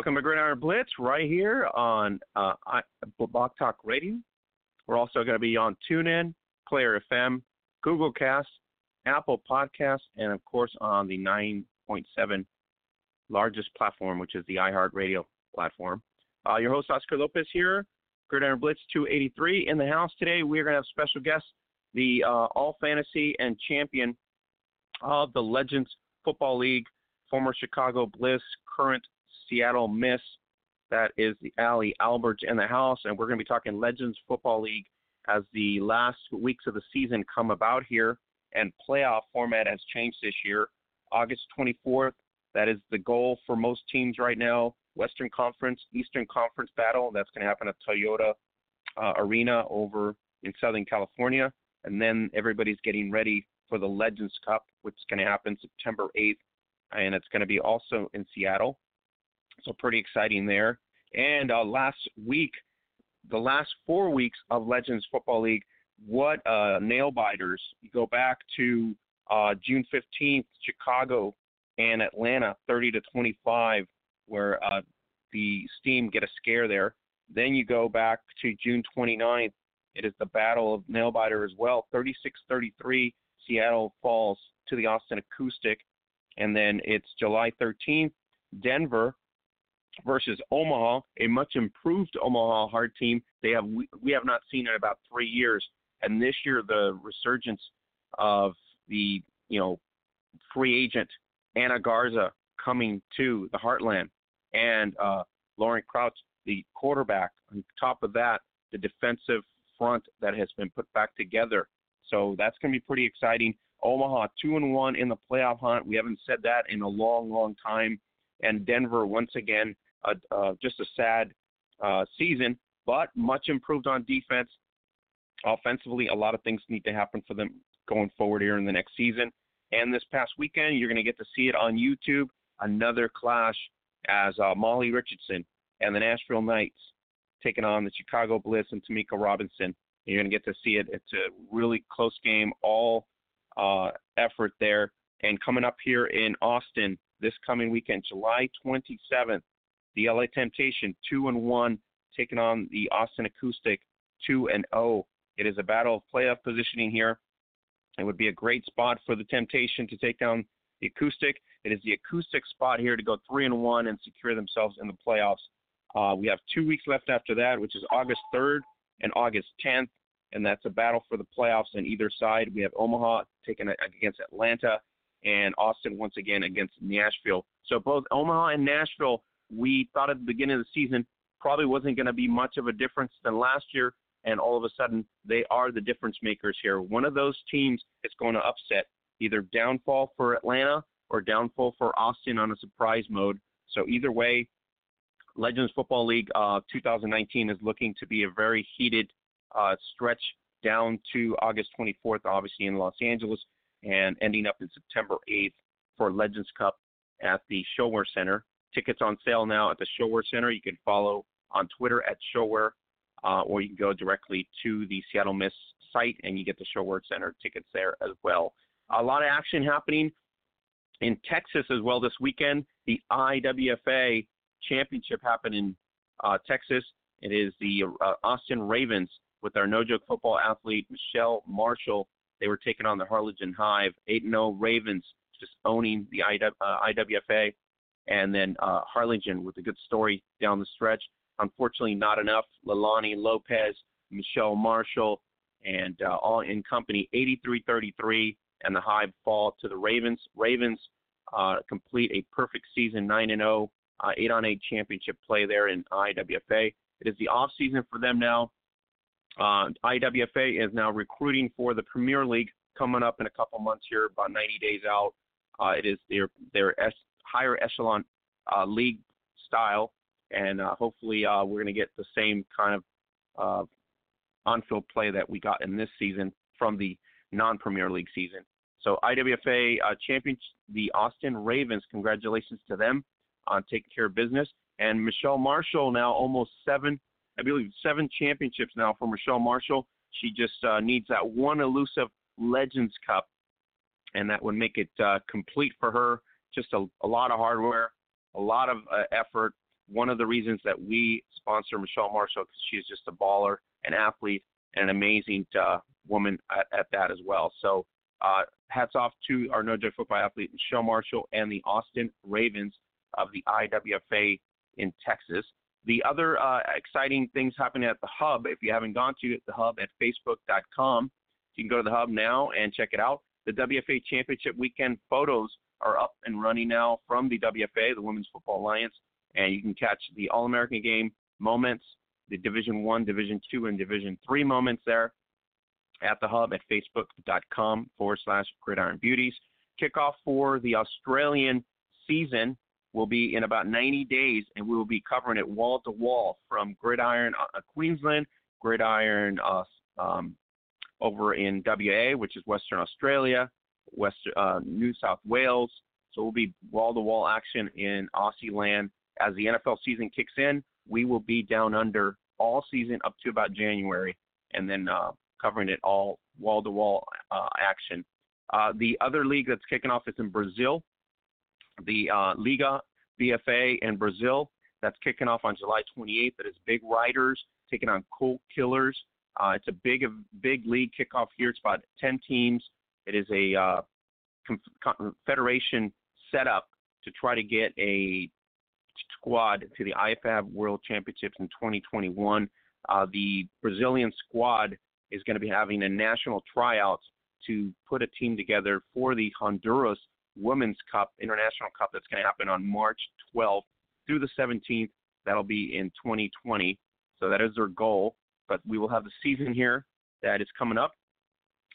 Welcome to Gridiron Blitz right here on uh, Blog Talk Radio. We're also going to be on TuneIn, Player FM, Google Cast, Apple Podcasts, and of course on the 9.7 largest platform, which is the iHeartRadio platform. Uh, your host Oscar Lopez here, Gridiron Blitz 283 in the house today. We're going to have special guests, the uh, All Fantasy and champion of the Legends Football League, former Chicago Bliss, current Seattle Mist. That is the Ali Alberts in the house, and we're going to be talking Legends Football League as the last weeks of the season come about here, and playoff format has changed this year. August 24th, that is the goal for most teams right now. Western Conference, Eastern Conference battle. That's going to happen at Toyota uh, Arena over in Southern California, and then everybody's getting ready for the Legends Cup, which is going to happen September 8th, and it's going to be also in Seattle. So pretty exciting there. And uh, last week, the last four weeks of Legends Football League, what uh, nail biters! You go back to uh, June 15th, Chicago and Atlanta, 30 to 25, where uh, the Steam get a scare there. Then you go back to June 29th. It is the Battle of Nailbiter as well. 36-33, Seattle falls to the Austin Acoustic. And then it's July 13th, Denver versus Omaha, a much improved Omaha Heart team. They have we, we have not seen in about three years, and this year the resurgence of the you know free agent Anna Garza coming to the Heartland, and uh, Lauren Crouch, the quarterback. On top of that, the defensive front that has been put back together. So that's going to be pretty exciting. Omaha two and one in the playoff hunt. We haven't said that in a long, long time. And Denver once again uh, just a sad uh, season, but much improved on defense. Offensively, a lot of things need to happen for them going forward here in the next season. And this past weekend, you're going to get to see it on YouTube. Another clash as uh, Molly Richardson and the Nashville Knights taking on the Chicago Bliss and Tamika Robinson. You're going to get to see it. It's a really close game, all uh, effort there. And coming up here in Austin this coming weekend, July 27th, the LA Temptation, two and one, taking on the Austin Acoustic, two and zero. Oh. It is a battle of playoff positioning here. It would be a great spot for the Temptation to take down the Acoustic. It is the Acoustic spot here to go three and one and secure themselves in the playoffs. Uh, we have two weeks left after that, which is August 3rd and August 10th, and that's a battle for the playoffs on either side. We have Omaha taking against Atlanta, and Austin once again against Nashville. So both Omaha and Nashville we thought at the beginning of the season probably wasn't going to be much of a difference than last year, and all of a sudden they are the difference makers here. One of those teams is going to upset either downfall for Atlanta or downfall for Austin on a surprise mode. So either way, Legends Football League uh, 2019 is looking to be a very heated uh, stretch down to August 24th, obviously in Los Angeles, and ending up in September 8th for Legends Cup at the ShoWare Center. Tickets on sale now at the ShoWare Center. You can follow on Twitter at ShoWare, uh, or you can go directly to the Seattle Mist site and you get the ShoWare Center tickets there as well. A lot of action happening in Texas as well this weekend. The IWFA Championship happened in uh, Texas. It is the uh, Austin Ravens with our no joke football athlete Michelle Marshall. They were taking on the Harlingen Hive. 8 0 Ravens just owning the IWFA and then uh, Harlingen with a good story down the stretch. unfortunately not enough. Leilani Lopez, Michelle Marshall, and uh, all in company 83-33, and the Hive fall to the Ravens. Ravens uh, complete a perfect season, 9 and 0, uh, 8 on 8 championship play there in IWFA. It is the off season for them now. Uh, IWFA is now recruiting for the Premier League coming up in a couple months here, about 90 days out. Uh, it is their their es- higher echelon uh, league style, and uh, hopefully uh, we're going to get the same kind of uh, on-field play that we got in this season from the non-Premier League season. So IWFA uh, champions the Austin Ravens. Congratulations to them on taking care of business. And Michelle Marshall now almost seven, I believe seven championships now for Michelle Marshall. She just uh, needs that one elusive Legends Cup, and that would make it complete for her. Just a, a lot of hardware, a lot of uh, effort. One of the reasons that we sponsor Michelle Marshall because she's just a baller, an athlete, and an amazing uh, woman at, at that as well. So uh, hats off to our No Joke football athlete Michelle Marshall and the Austin Ravens of the IWFA in Texas. The other uh, exciting things happening at the Hub, if you haven't gone to the Hub at Facebook.com, you can go to the Hub now and check it out. The WFA Championship Weekend photos are up and running now from the WFA, the Women's Football Alliance, and you can catch the All American Game moments, the Division One, Division Two, and Division Three moments there at the hub at facebook.com forward slash gridiron beauties. Kickoff for the Australian season will be in about 90 days, and we will be covering it wall to wall from Gridiron uh, Queensland, Gridiron uh, um, over in WA, which is Western Australia, West uh, New South Wales. So we'll be wall to wall action in Aussie land as the NFL season kicks in. We will be down under all season up to about January, and then uh, covering it all wall to wall action. Uh, the other league that's kicking off is in Brazil, the uh, Liga BFA in Brazil. That's kicking off on July 28th. That is Big Riders taking on Colt Killers. Uh, it's a big, big league kickoff here. It's about 10 teams. It is a uh, confederation set up to try to get a squad to the IFAB World Championships in 2021. Uh, the Brazilian squad is going to be having a national tryout to put a team together for the Honduras Women's Cup, International Cup, that's going to happen on March 12th through the 17th. That'll be in 2020. So that is their goal. But we will have the season here that is coming up,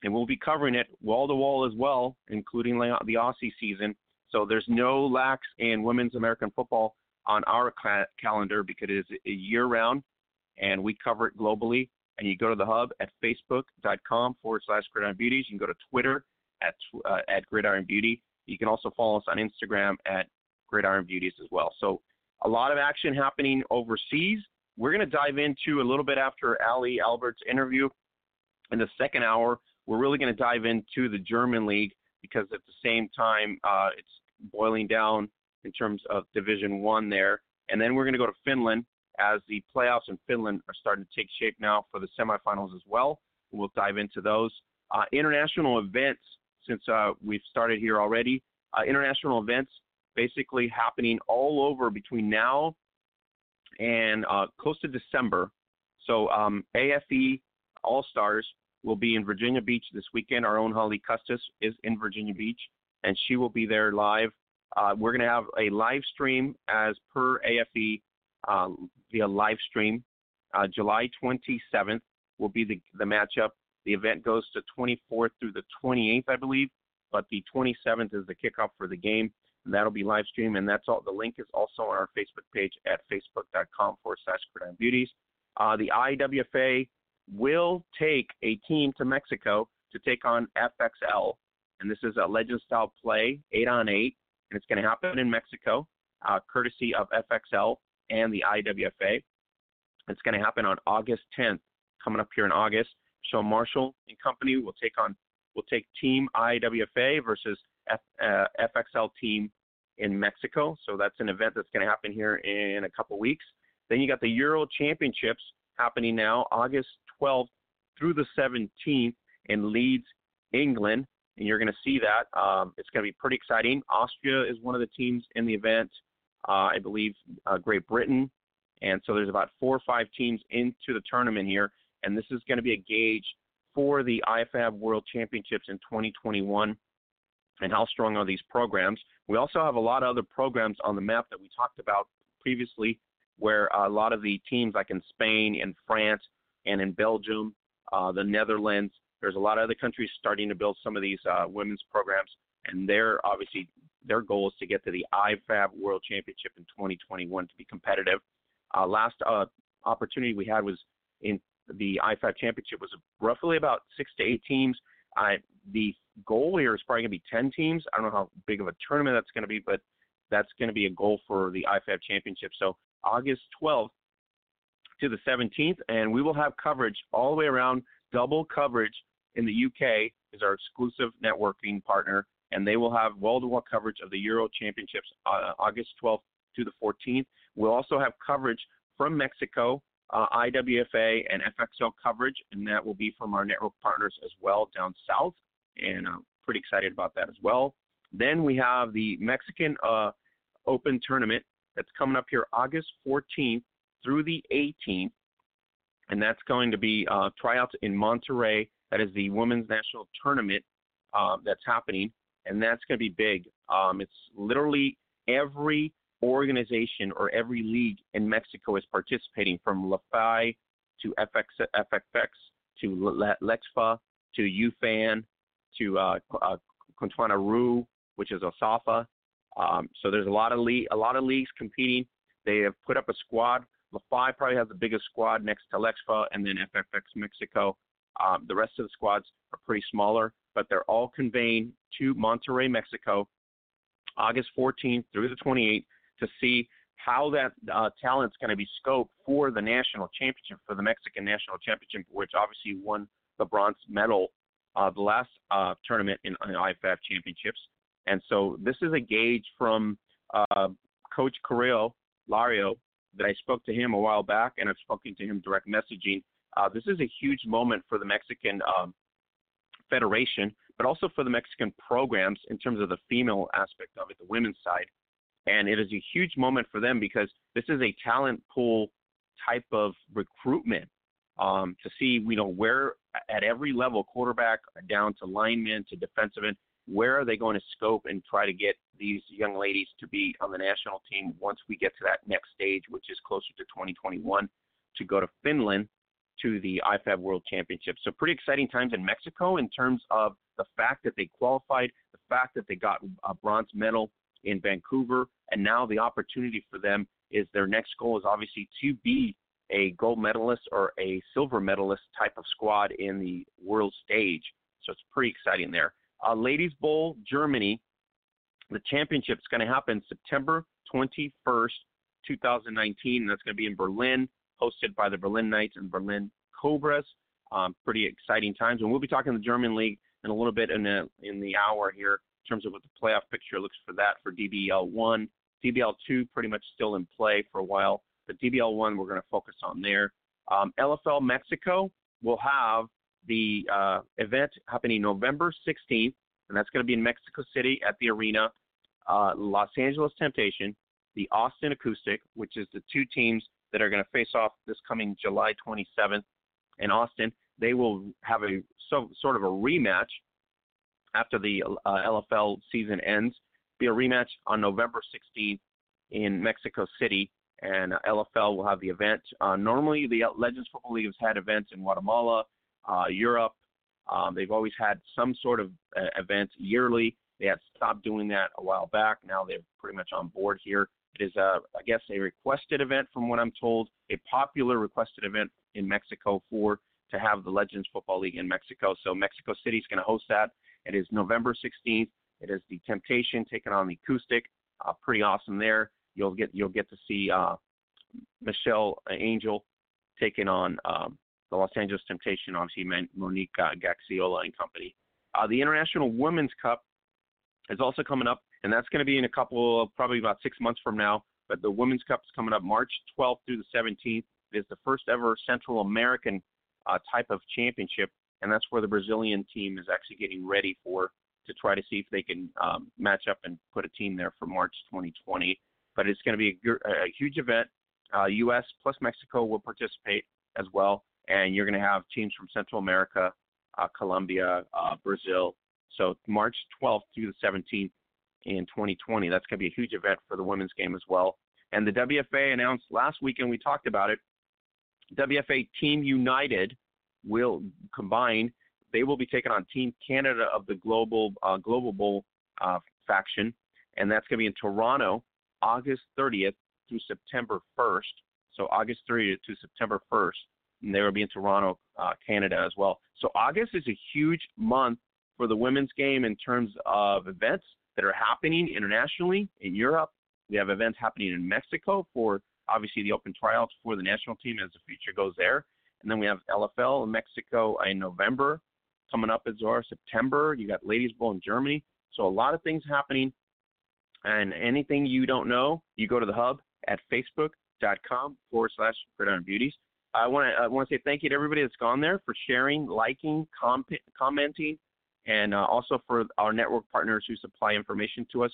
and we'll be covering it wall to wall as well, including the Aussie season. So there's no lax in women's American football on our ca- calendar because it is year round, and we cover it globally and you go to the hub at facebook.com forward slash gridiron beauties. You can go to Twitter at, uh, at gridiron beauty. You can also follow us on Instagram at gridiron beauties as well. So a lot of action happening overseas. We're going to dive into a little bit after Ali Albert's interview. In the second hour, we're really going to dive into the German league because at the same time, uh, it's boiling down in terms of Division One there. And then we're going to go to Finland as the playoffs in Finland are starting to take shape now for the semifinals as well. We'll dive into those. Uh, international events, since uh, we've started here already, uh, international events basically happening all over between now and uh, close to December. So um, AFE All Stars will be in Virginia Beach this weekend. Our own Holly Custis is in Virginia Beach, and she will be there live. Uh, we're going to have a live stream as per AFE uh, via live stream. Uh, July 27th will be the, the matchup. The event goes to 24th through the 28th, I believe, but the 27th is the kickoff for the game. And that'll be live stream, and that's all. The link is also on our Facebook page at facebook.com forward slash Beauties. Uh, the IWFA will take a team to Mexico to take on FXL, and this is a legend style play, eight on eight, and it's going to happen in Mexico, uh, courtesy of FXL and the IWFA. It's going to happen on August 10th, coming up here in August. Sean Marshall and company will take on will take Team IWFA versus F, uh, FXL team in Mexico. So that's an event that's going to happen here in a couple weeks. Then you got the Euro Championships happening now, August 12th through the 17th in Leeds, England, and you're going to see that. Um, it's going to be pretty exciting. Austria is one of the teams in the event uh, I believe uh, Great Britain And so there's about four or five teams into the tournament here, and this is going to be a gauge for the IFAB World Championships in 2021 and how strong are these programs. We also have a lot of other programs on the map that we talked about previously, where a lot of the teams, like in Spain and France and in Belgium, uh, the Netherlands, there's a lot of other countries starting to build some of these uh, women's programs, and they're obviously their goal is to get to the IFAB World Championship in 2021 to be competitive. Uh, last uh, opportunity we had was in the IFAB Championship was roughly about six to eight teams. I, the goal here is probably going to be 10 teams. I don't know how big of a tournament that's going to be, but that's going to be a goal for the IFAB Championship. So August 12th to the 17th, and we will have coverage all the way around, double coverage in the UK is our exclusive networking partner, and they will have wall-to-wall coverage of the Euro Championships uh, August 12th to the 14th. We'll also have coverage from Mexico, uh, IWFA and FXL coverage, and that will be from our network partners as well down south, and I'm pretty excited about that as well. Then we have the Mexican uh, Open Tournament that's coming up here August 14th through the 18th, and that's going to be uh, tryouts in Monterrey. That is the Women's National Tournament uh, that's happening, and that's going to be big. Um, it's literally every organization or every league in Mexico is participating, from LaFi to FX, FXX to Lexfa to UFAN to uh, uh, Roo, which is OSAFA. Um, so there's a lot of le- a lot of leagues competing. They have put up a squad. LaFi probably has the biggest squad next to Lexfa and then FFX Mexico. Um, the rest of the squads are pretty smaller, but they're all conveying to Monterrey, Mexico, August 14th through the 28th to see how that uh, talent's going to be scoped for the national championship, for the Mexican national championship, which obviously won the bronze medal uh, the last uh, tournament in, in IFAB championships. And so this is a gauge from uh, Coach Carrillo Lario that I spoke to him a while back, and I've spoken to him direct messaging. Uh, this is a huge moment for the Mexican um, Federation, but also for the Mexican programs in terms of the female aspect of it, the women's side. And it is a huge moment for them because this is a talent pool type of recruitment um, to see, you know, where at every level, quarterback down to lineman to defensive end, where are they going to scope and try to get these young ladies to be on the national team once we get to that next stage, which is closer to 2021, to go to Finland to the IFAB World Championship. So pretty exciting times in Mexico in terms of the fact that they qualified, the fact that they got a bronze medal in Vancouver, and now the opportunity for them is their next goal is obviously to be a gold medalist or a silver medalist type of squad in the world stage. So it's pretty exciting there. Uh, Ladies Bowl Germany, the championship is going to happen September 21st, 2019, and that's going to be in Berlin, hosted by the Berlin Knights and Berlin Cobras. Um, pretty exciting times, and we'll be talking the German league in a little bit in the in the hour here in terms of what the playoff picture looks for that for DBL one. DBL two pretty much still in play for a while, but DBL one we're going to focus on there. Um, LFL Mexico will have the uh, event happening November 16th, and that's going to be in Mexico City at the arena. Uh, Los Angeles Temptation, the Austin Acoustic, which is the two teams that are going to face off this coming July 27th in Austin. They will have a so, sort of a rematch after the uh, LFL season ends. Be a rematch on November 16th in Mexico City, and uh, LFL will have the event. Uh, normally, the Legends Football League has had events in Guatemala, uh, Europe. Um, they've always had some sort of uh, event yearly. They had stopped doing that a while back. Now they're pretty much on board here. It is, a, I guess, a requested event, from what I'm told, a popular requested event in Mexico for to have the Legends Football League in Mexico. So Mexico City is going to host that. It is November 16th. It is the Temptation taking on the Acoustic. Uh, pretty awesome there. You'll get you'll get to see uh, Michelle Angel taking on um, the Los Angeles Temptation. Obviously, Monique uh, Gaxiola and company. Uh, the International Women's Cup is also coming up, and that's going to be in a couple, probably about six months from now. But the Women's Cup is coming up March 12th through the 17th. It is the first ever Central American uh, type of championship and that's where the Brazilian team is actually getting ready for to try to see if they can um, match up and put a team there for March 2020. But it's going to be a, a huge event. Uh, U.S. plus Mexico will participate as well, and you're going to have teams from Central America, uh, Colombia, uh, Brazil. So March 12th through the 17th in 2020. That's going to be a huge event for the women's game as well. And the WFA announced last weekend, we talked about it. WFA Team United will combine. They will be taking on Team Canada of the Global uh, Global Bowl uh, faction, and that's going to be in Toronto, August 30th through September 1st. So August 30th to September 1st, and they will be in Toronto, uh, Canada as well. So August is a huge month for the women's game in terms of events that are happening internationally in Europe. We have events happening in Mexico for obviously the open tryouts for the national team as the future goes there. And then we have LFL in Mexico in November coming up as well. September, you got Ladies Bowl in Germany. So a lot of things happening. And anything you don't know, you go to the hub at facebook.com forward slash Gridiron Beauties. I want to I want to say thank you to everybody that's gone there for sharing, liking, com- commenting, and uh, also for our network partners who supply information to us.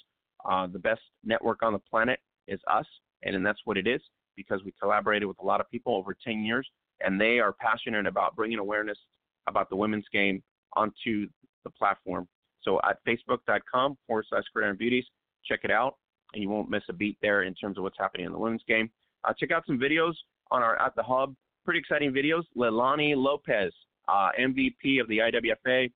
Uh, the best network on the planet is us, and and that's what it is because we collaborated with a lot of people over 10 years, and they are passionate about bringing awareness about the women's game onto the platform. So at facebook.com forward slash Gridiron Beauties, check it out, and you won't miss a beat there in terms of what's happening in the women's game. Uh, check out some videos on our at the hub. Pretty exciting videos. Leilani Lopez, uh, MVP of the IWFA.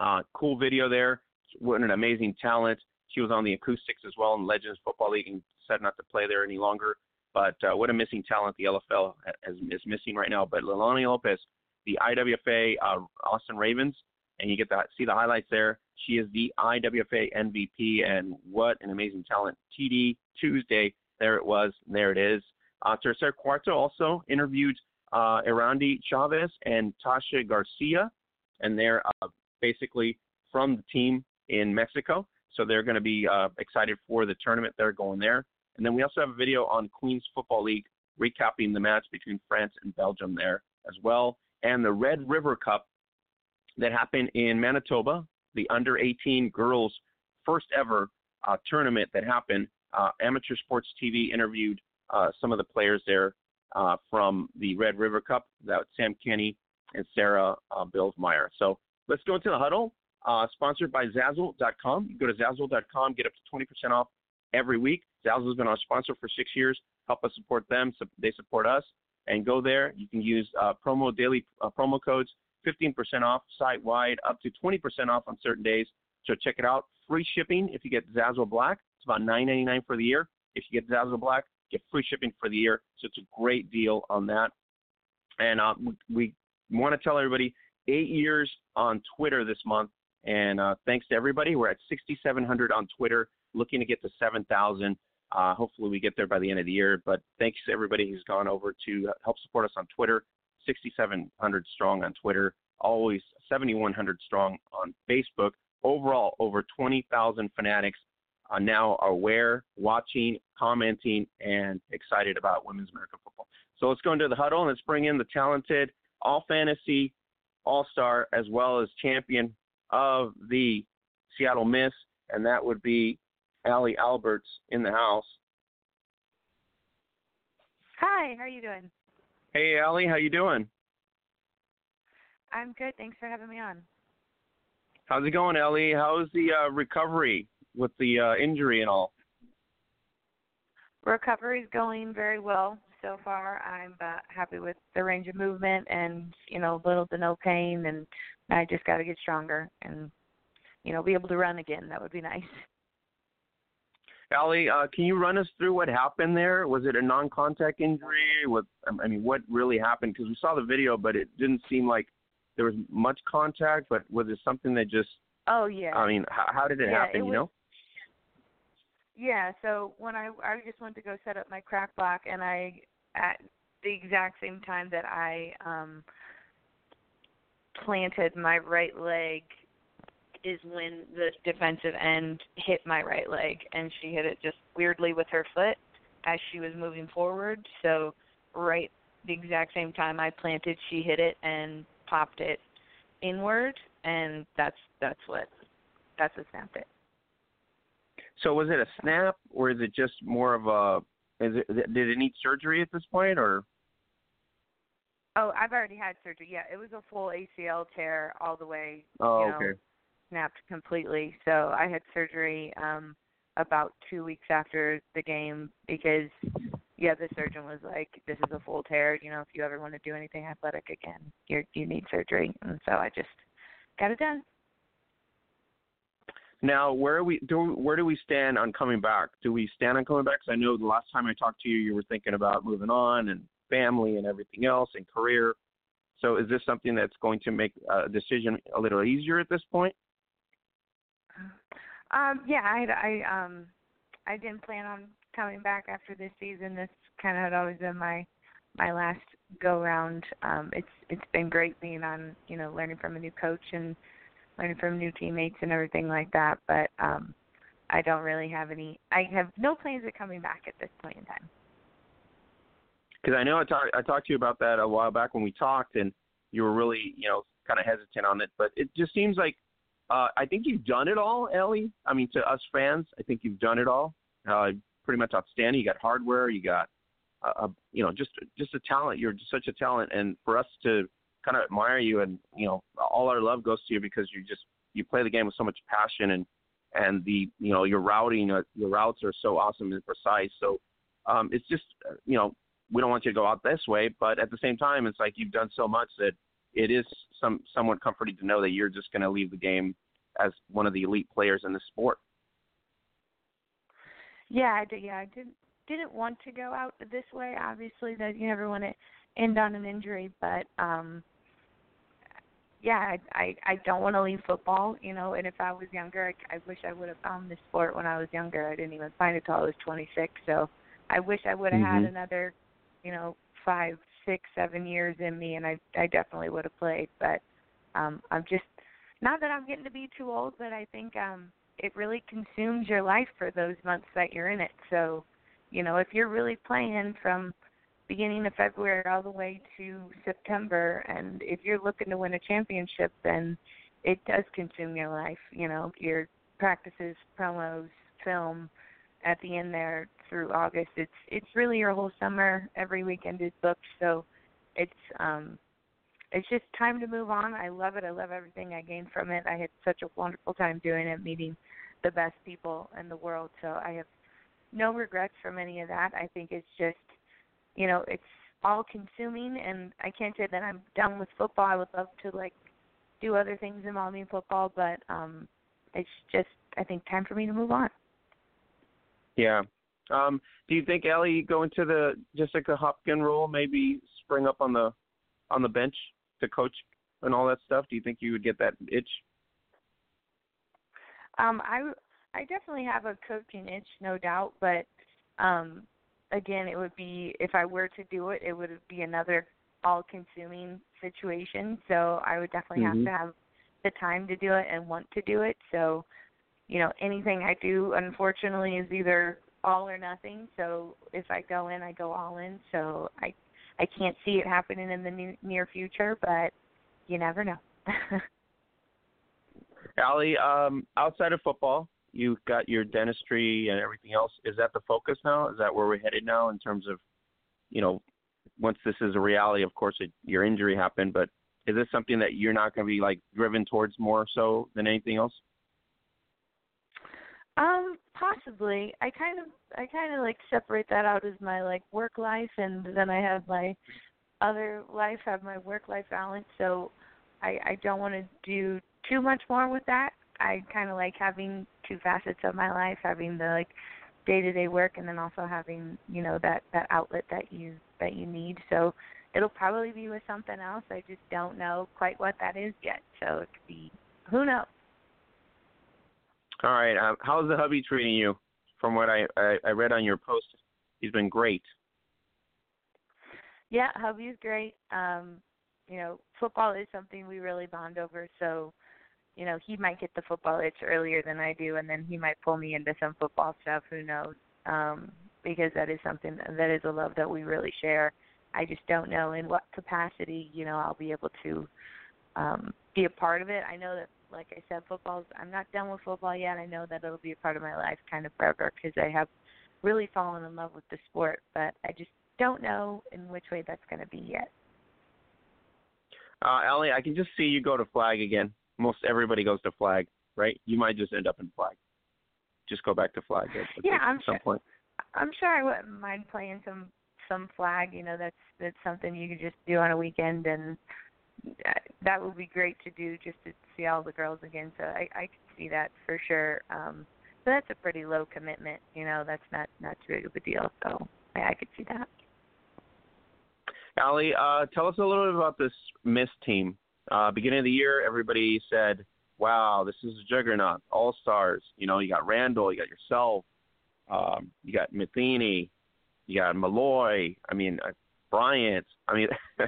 Uh, cool video there. What an amazing talent. She was on the acoustics as well in Legends Football League and said not to play there any longer. But uh, what a missing talent the LFL has, is missing right now. But Leilani Lopez, the IWFA uh, Austin Ravens, and you get to see the highlights there. She is the IWFA MVP, and what an amazing talent. TD Tuesday, there it was, there it is. Uh, Tercer Cuarto also interviewed uh, Chavez and Tasha Garcia, and they're uh, basically from the team in Mexico. So they're going to be uh, excited for the tournament. They're going there. And then we also have a video on Queens Football League recapping the match between France and Belgium there as well. And the Red River Cup that happened in Manitoba, the under 18 girls' first ever uh, tournament that happened. Uh, Amateur Sports TV interviewed uh, some of the players there uh, from the Red River Cup. That Sam Kenny and Sarah uh, Billsmeyer. So let's go into the huddle. Uh, sponsored by Zazzle.com. You go to Zazzle.com, get up to 20% off every week. Zazzle has been our sponsor for six years. Help us support them. So they support us. And go there. You can use uh, promo daily uh, promo codes, 15% off site wide, up to 20% off on certain days. So check it out. Free shipping if you get Zazzle Black. It's about $9.99 for the year. If you get Zazzle Black, get free shipping for the year. So it's a great deal on that. And uh, we, we want to tell everybody eight years on Twitter this month. And uh, thanks to everybody. We're at 6,700 on Twitter, looking to get to 7,000. Uh, hopefully, we get there by the end of the year. But thanks to everybody who's gone over to help support us on Twitter. 6,700 strong on Twitter, always 7,100 strong on Facebook. Overall, over 20,000 fanatics uh, now aware, watching, commenting, and excited about women's American football. So let's go into the huddle and let's bring in the talented all fantasy all star as well as champion of the Seattle Mist, and that would be Allie Alberts in the house. Hi, how are you doing? Hey, Allie, how you doing? I'm good. Thanks for having me on. How's it going, Ellie? How's the uh, recovery with the uh, injury and all? Recovery is going very well so far. I'm uh, happy with the range of movement and you know little to no pain, and I just got to get stronger and you know be able to run again. That would be nice. Allie, uh, can you run us through what happened there? Was it a non-contact injury? With I mean, what really happened? Because we saw the video, but it didn't seem like there was much contact. But was it something that just? Oh yeah. I mean, how, how did it yeah, happen? It you was, know. Yeah. So when I I just went to go set up my crack block, and I at the exact same time that I um planted my right leg is when the defensive end hit my right leg and she hit it just weirdly with her foot as she was moving forward. So right the exact same time I planted, she hit it and popped it inward and that's that's what that's what snapped it. So was it a snap or is it just more of a Is it, did it need surgery at this point, or? Oh, I've already had surgery. Yeah, it was a full ACL tear all the way. Oh, you know, okay. Snapped completely. So I had surgery um about two weeks after the game because yeah, the surgeon was like, "This is a full tear. You know, if you ever want to do anything athletic again, you you need surgery." And so I just got it done. Now, where are we? Do where do we stand on coming back? Do we stand on coming back? Because I know the last time I talked to you, you were thinking about moving on and family and everything else and career. So, is this something that's going to make a decision a little easier at this point? Um, yeah, I, I um, I didn't plan on coming back after this season. This kind of had always been my my last go round. Um, it's it's been great being on, you know, learning from a new coach and learning from new teammates and everything like that. But um, I don't really have any. I have no plans of coming back at this point in time. Because I know I talked I talked to you about that a while back when we talked, and you were really you know kind of hesitant on it. But it just seems like uh, I think you've done it all, Ellie. I mean, to us fans, I think you've done it all. Uh, pretty much outstanding. You got hardware. You got uh, you know just just a talent. You're just such a talent, and for us to kind of admire you and you know all our love goes to you because you just you play the game with so much passion and and the you know your routing uh, your routes are so awesome and precise. So um it's just uh, you know we don't want you to go out this way but at the same time it's like you've done so much that it is some somewhat comforting to know that you're just going to leave the game as one of the elite players in the sport. Yeah I did, yeah I didn't didn't want to go out this way. Obviously that you never want to end on an injury but um yeah, I I, I don't want to leave football, you know. And if I was younger, I, I wish I would have found this sport when I was younger. I didn't even find it till I was 26. So I wish I would have mm-hmm. had another, you know, five, six, seven years in me, and I I definitely would have played. But um I'm just not that I'm getting to be too old, but I think um it really consumes your life for those months that you're in it. So, you know, if you're really playing from beginning of February all the way to September. And if you're looking to win a championship, then it does consume your life. You know, your practices, promos, film, at the end there through August. It's it's really your whole summer. Every weekend is booked, so it's um it's just time to move on. I love it. I love everything I gained from it. I had such a wonderful time doing it, meeting the best people in the world. So I have no regrets from any of that. I think it's just you know, it's all consuming and I can't say that I'm done with football. I would love to like do other things involving football, but um it's just I think time for me to move on. Yeah. Um, do you think Ellie going to the Jessica Hopkins role, maybe spring up on the on the bench to coach and all that stuff? Do you think you would get that itch? Um, I I definitely have a coaching itch, no doubt, but um again, it would be if I were to do it, it would be another all-consuming situation. So I would definitely mm-hmm. have to have the time to do it and want to do it. So, you know, anything I do, unfortunately, is either all or nothing. So if I go in, I go all in. So I I can't see it happening in the new, near future, but you never know. Allie, um, outside of football, you've got your dentistry and everything else. Is that the focus now? Is that where we're headed now in terms of, you know, once this is a reality? Of course, it, your injury happened, but is this something that you're not going to be like driven towards more so than anything else? Um, possibly. I kind of I kind of like separate that out as my like work life and then I have my other life, have my work life balance. So I I don't want to do too much more with that. I kind of like having two facets of my life, having the like day-to-day work and then also having, you know, that that outlet that you that you need. So it'll probably be with something else. I just don't know quite what that is yet. So it could be who knows. All right. Um, how's the hubby treating you? From what I, I I read on your post, he's been great. Yeah, hubby's great. Um, you know, football is something we really bond over. So you know, he might get the football itch earlier than I do, and then he might pull me into some football stuff. Who knows? Um, because that is something that is a love that we really share. I just don't know in what capacity, you know, I'll be able to um, be a part of it. I know that, like I said, football's. I'm not done with football yet. I know that it'll be a part of my life kind of forever because I have really fallen in love with the sport, but I just don't know in which way that's going to be yet. Uh, Ellie, I can just see you go to flag again. Most everybody goes to flag, right? You might just end up in flag. Just go back to flag at, yeah, at I'm some sure. point. I'm sure I wouldn't mind playing some some flag. You know, that's that's something you could just do on a weekend, and that, that would be great to do just to see all the girls again. So I I could see that for sure. Um, but that's a pretty low commitment. You know, that's not not too big of a deal. So I, I could see that. Allie, uh, tell us a little bit about this Mist team. Uh, beginning of the year, everybody said, "Wow, this is a juggernaut, all stars." You know, you got Randall, you got yourself, um, you got Matheny, you got Malloy. I mean, uh, Bryant. I mean,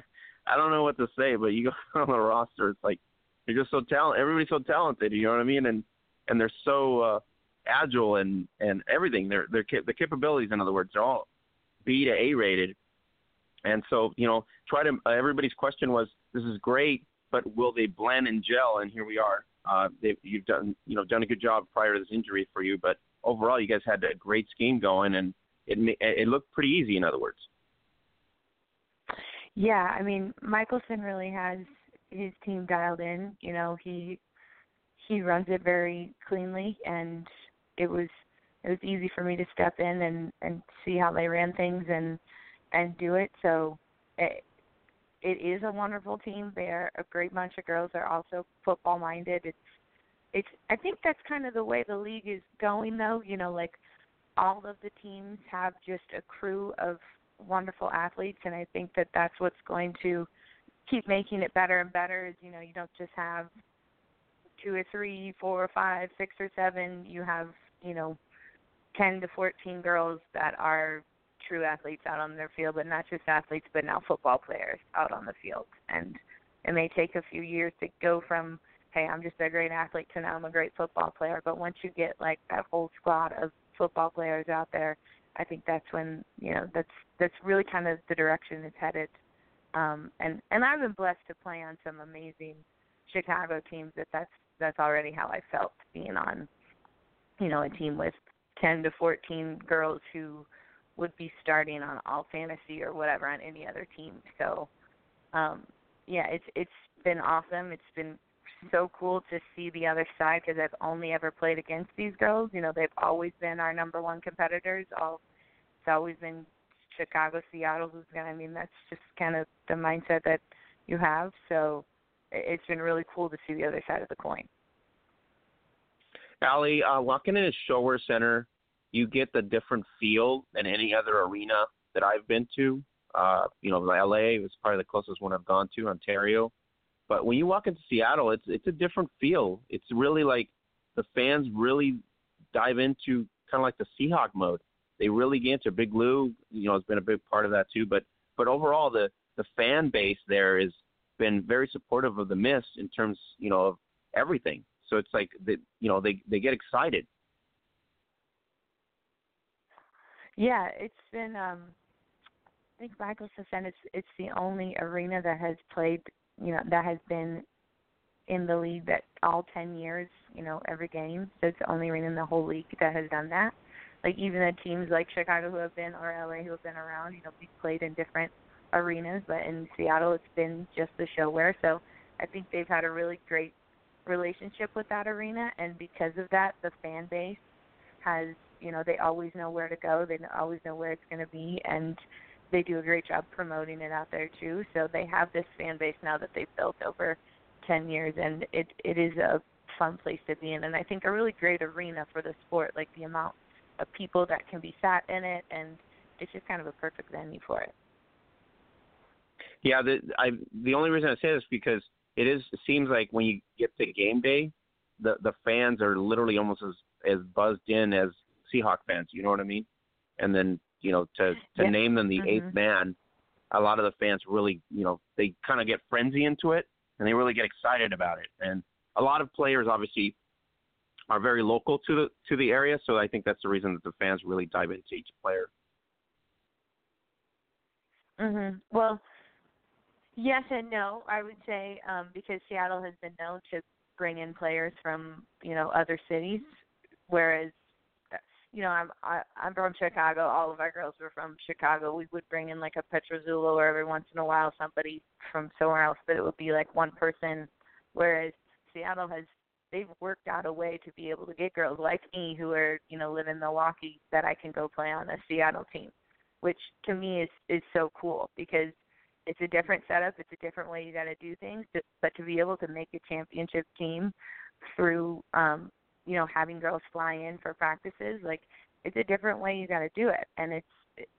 I don't know what to say, but you go on the roster, it's like you're just so talented. Everybody's so talented. You know what I mean? And and they're so uh, agile and and everything. They're they're the capabilities, in other words, they're all B to A rated and so, you know, try to. Uh, everybody's question was, "This is great, but will they blend and gel?" And here we are. Uh, you've done, you know, done a good job prior to this injury for you, but overall, you guys had a great scheme going, and it it looked pretty easy. In other words. Yeah, I mean, Michelson really has his team dialed in. You know, he he runs it very cleanly, and it was it was easy for me to step in and and see how they ran things and and do it. So it, it is a wonderful team. They're a great bunch of girls. They're also football minded. It's it's I think that's kind of the way the league is going though. You know, like all of the teams have just a crew of wonderful athletes and I think that that's what's going to keep making it better and better is you know you don't just have two or three, four or five, six or seven. You have you know ten to fourteen girls that are true athletes out on their field, but not just athletes, but now football players out on the field. And it may take a few years to go from, hey, I'm just a great athlete to now I'm a great football player. But once you get like that whole squad of football players out there, I think that's when you know that's that's really kind of the direction it's headed. Um, and and I've been blessed to play on some amazing Chicago teams. That that's that's already how I felt being on, you know, a team with 10 to 14 girls who would be starting on all fantasy or whatever on any other team. So um yeah, it's it's been awesome. It's been so cool to see the other side because I've only ever played against these girls. You know, they've always been our number one competitors. All it's always been Chicago, Seattle. Who's gonna? I mean, that's just kind of the mindset that you have. So it's been really cool to see the other side of the coin. Allie, uh, walking in a ShoWare Center you get the different feel than any other arena that I've been to. Uh, you know, LA was probably the closest one I've gone to, Ontario. But when you walk into Seattle, it's it's a different feel. It's really like the fans really dive into kind of like the Seahawk mode. They really get into Big Lou. You know, has been a big part of that too. But but overall, the the fan base there has been very supportive of the Mist in terms, you know, of everything. So it's like that, you know, they they get excited Yeah, it's been. um I think Michael said it's it's the only arena that has played, you know, that has been in the league that all ten years, you know, every game. So it's the only arena in the whole league that has done that. Like even the teams like Chicago who have been or LA who have been around, you know, we've played in different arenas, but in Seattle it's been just the ShoWare. So I think they've had a really great relationship with that arena, and because of that, the fan base has you know they always know where to go they always know where it's going to be and they do a great job promoting it out there too. So they have this fan base now that they've built over 10 years and it it is a fun place to be in and i think a really great arena for the sport like the amount of people that can be sat in it and it's just kind of a perfect venue for it. Yeah the i the only reason i say this because it is it seems like when you get to game day the the fans are literally almost as as buzzed in as Seahawk fans. You know what I mean? And then you know to to yeah. name them the mm-hmm. eighth man, a lot of the fans really you know they kind of get frenzy into it and they really get excited about it. And a lot of players obviously are very local to the to the area, so I think that's the reason that the fans really dive into each player. Mhm. Well, yes and no. I would say um, because Seattle has been known to bring in players from you know other cities, whereas you know, I'm I, I'm from Chicago. All of our girls were from Chicago. We would bring in like a Petrozzolo or every once in a while somebody from somewhere else, but it would be like one person. Whereas Seattle has they've worked out a way to be able to get girls like me who are you know live in Milwaukee that I can go play on a Seattle team, which to me is is so cool because it's a different setup. It's a different way you got to do things. But to be able to make a championship team through, um, you know, having girls fly in for practices, like it's a different way you got to do it. And it's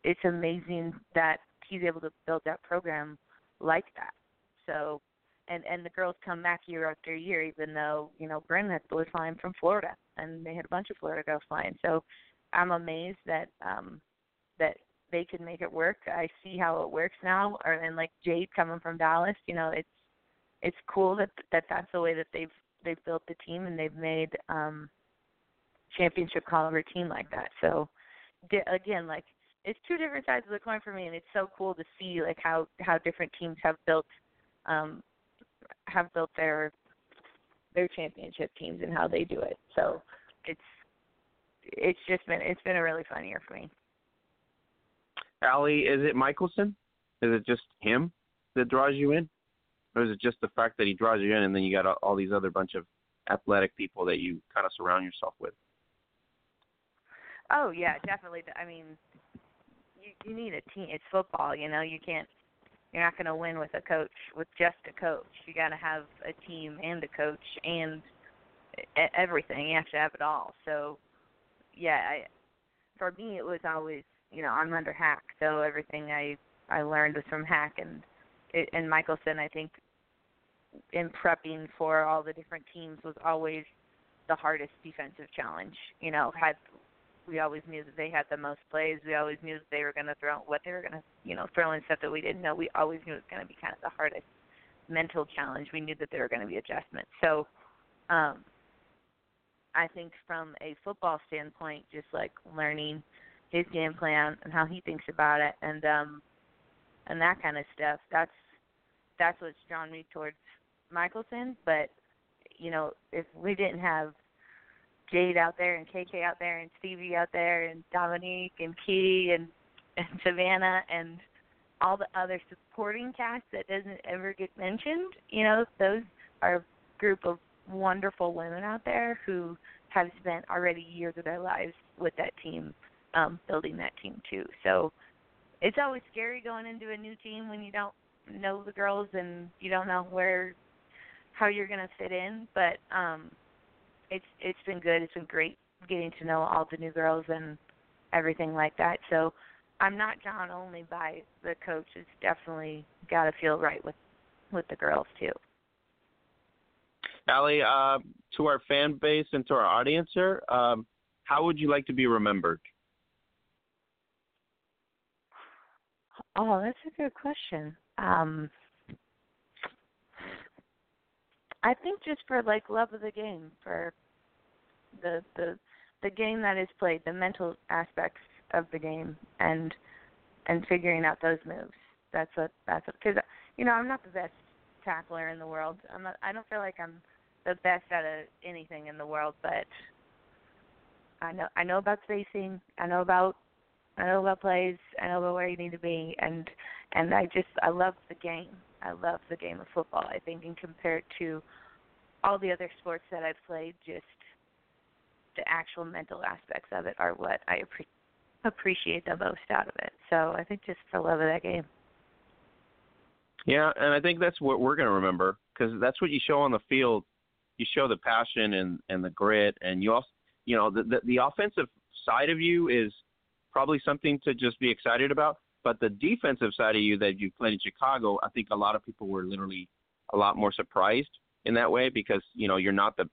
it's amazing that he's able to build that program like that. So, and and the girls come back year after year, even though you know Bryn was flying from Florida, and they had a bunch of Florida girls flying. So, I'm amazed that um that they can make it work. I see how it works now. Or and like Jade coming from Dallas, you know, it's it's cool that that that's the way that they've they've built the team and they've made um championship caliber team like that. So again, like it's two different sides of the coin for me, and it's so cool to see like how how different teams have built um have built their their championship teams and how they do it. So it's it's just been it's been a really fun year for me. Allie, is it Michelson? Is it just him that draws you in, or is it just the fact that he draws you in, and then you got all, these other bunch of athletic people that you kind of surround yourself with? Oh yeah, definitely. I mean, you you need a team. It's football, you know. You can't. You're not going to win with a coach with just a coach. You got to have a team and a coach and everything. You have to have it all. So, yeah, I, for me, it was always you know I'm under Hack, so everything I I learned was from Hack and it, and Michelson. I think in prepping for all the different teams was always the hardest defensive challenge. You know, had we always knew that they had the most plays. We always knew that they were going to throw what they were going to, you know, throw in stuff that we didn't know. We always knew it was going to be kind of the hardest mental challenge. We knew that there were going to be adjustments. So, um, I think from a football standpoint, just like learning his game plan and how he thinks about it and um and that kind of stuff. That's that's what's drawn me towards Michelson. But you know, if we didn't have Jade out there and KK out there and Stevie out there and Dominique and Key and and Savannah and all the other supporting cast that doesn't ever get mentioned, you know, those are a group of wonderful women out there who have spent already years of their lives with that team um, building that team too. So it's always scary going into a new team when you don't know the girls and you don't know where how you're going to fit in. But um, it's it's been good. It's been great getting to know all the new girls and everything like that. So I'm not drawn only by the coach. It's definitely got to feel right with with the girls too. Allie, uh, to our fan base and to our audience here, um, how would you like to be remembered? Oh, that's a good question. Um, I think just for like love of the game, for the the the game that is played, the mental aspects of the game, and and figuring out those moves. That's what that's because you know I'm not the best tackler in the world. I'm not. I don't feel like I'm the best at a, anything in the world, but I know I know about spacing. I know about I know about plays. I know about where you need to be, and and I just I love the game. I love the game of football. I think, and compared to all the other sports that I've played, just the actual mental aspects of it are what I appre- appreciate the most out of it. So I think just for love of that game. Yeah, and I think that's what we're going to remember because that's what you show on the field. You show the passion and and the grit, and you also, you know, the the, the offensive side of you is probably something to just be excited about. But the defensive side of you that you played in Chicago, I think a lot of people were literally a lot more surprised in that way because you know you're not the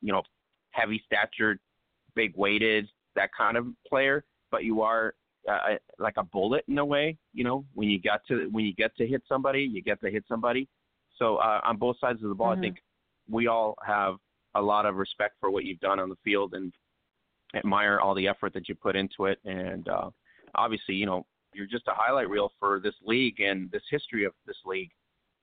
you know heavy statured, big weighted that kind of player, but you are uh, like a bullet in a way. You know when you got to when you get to hit somebody, you get to hit somebody. So uh, on both sides of the ball, mm-hmm. I think we all have a lot of respect for what you've done on the field and admire all the effort that you put into it. And uh, obviously, you know, you're just a highlight reel for this league and this history of this league,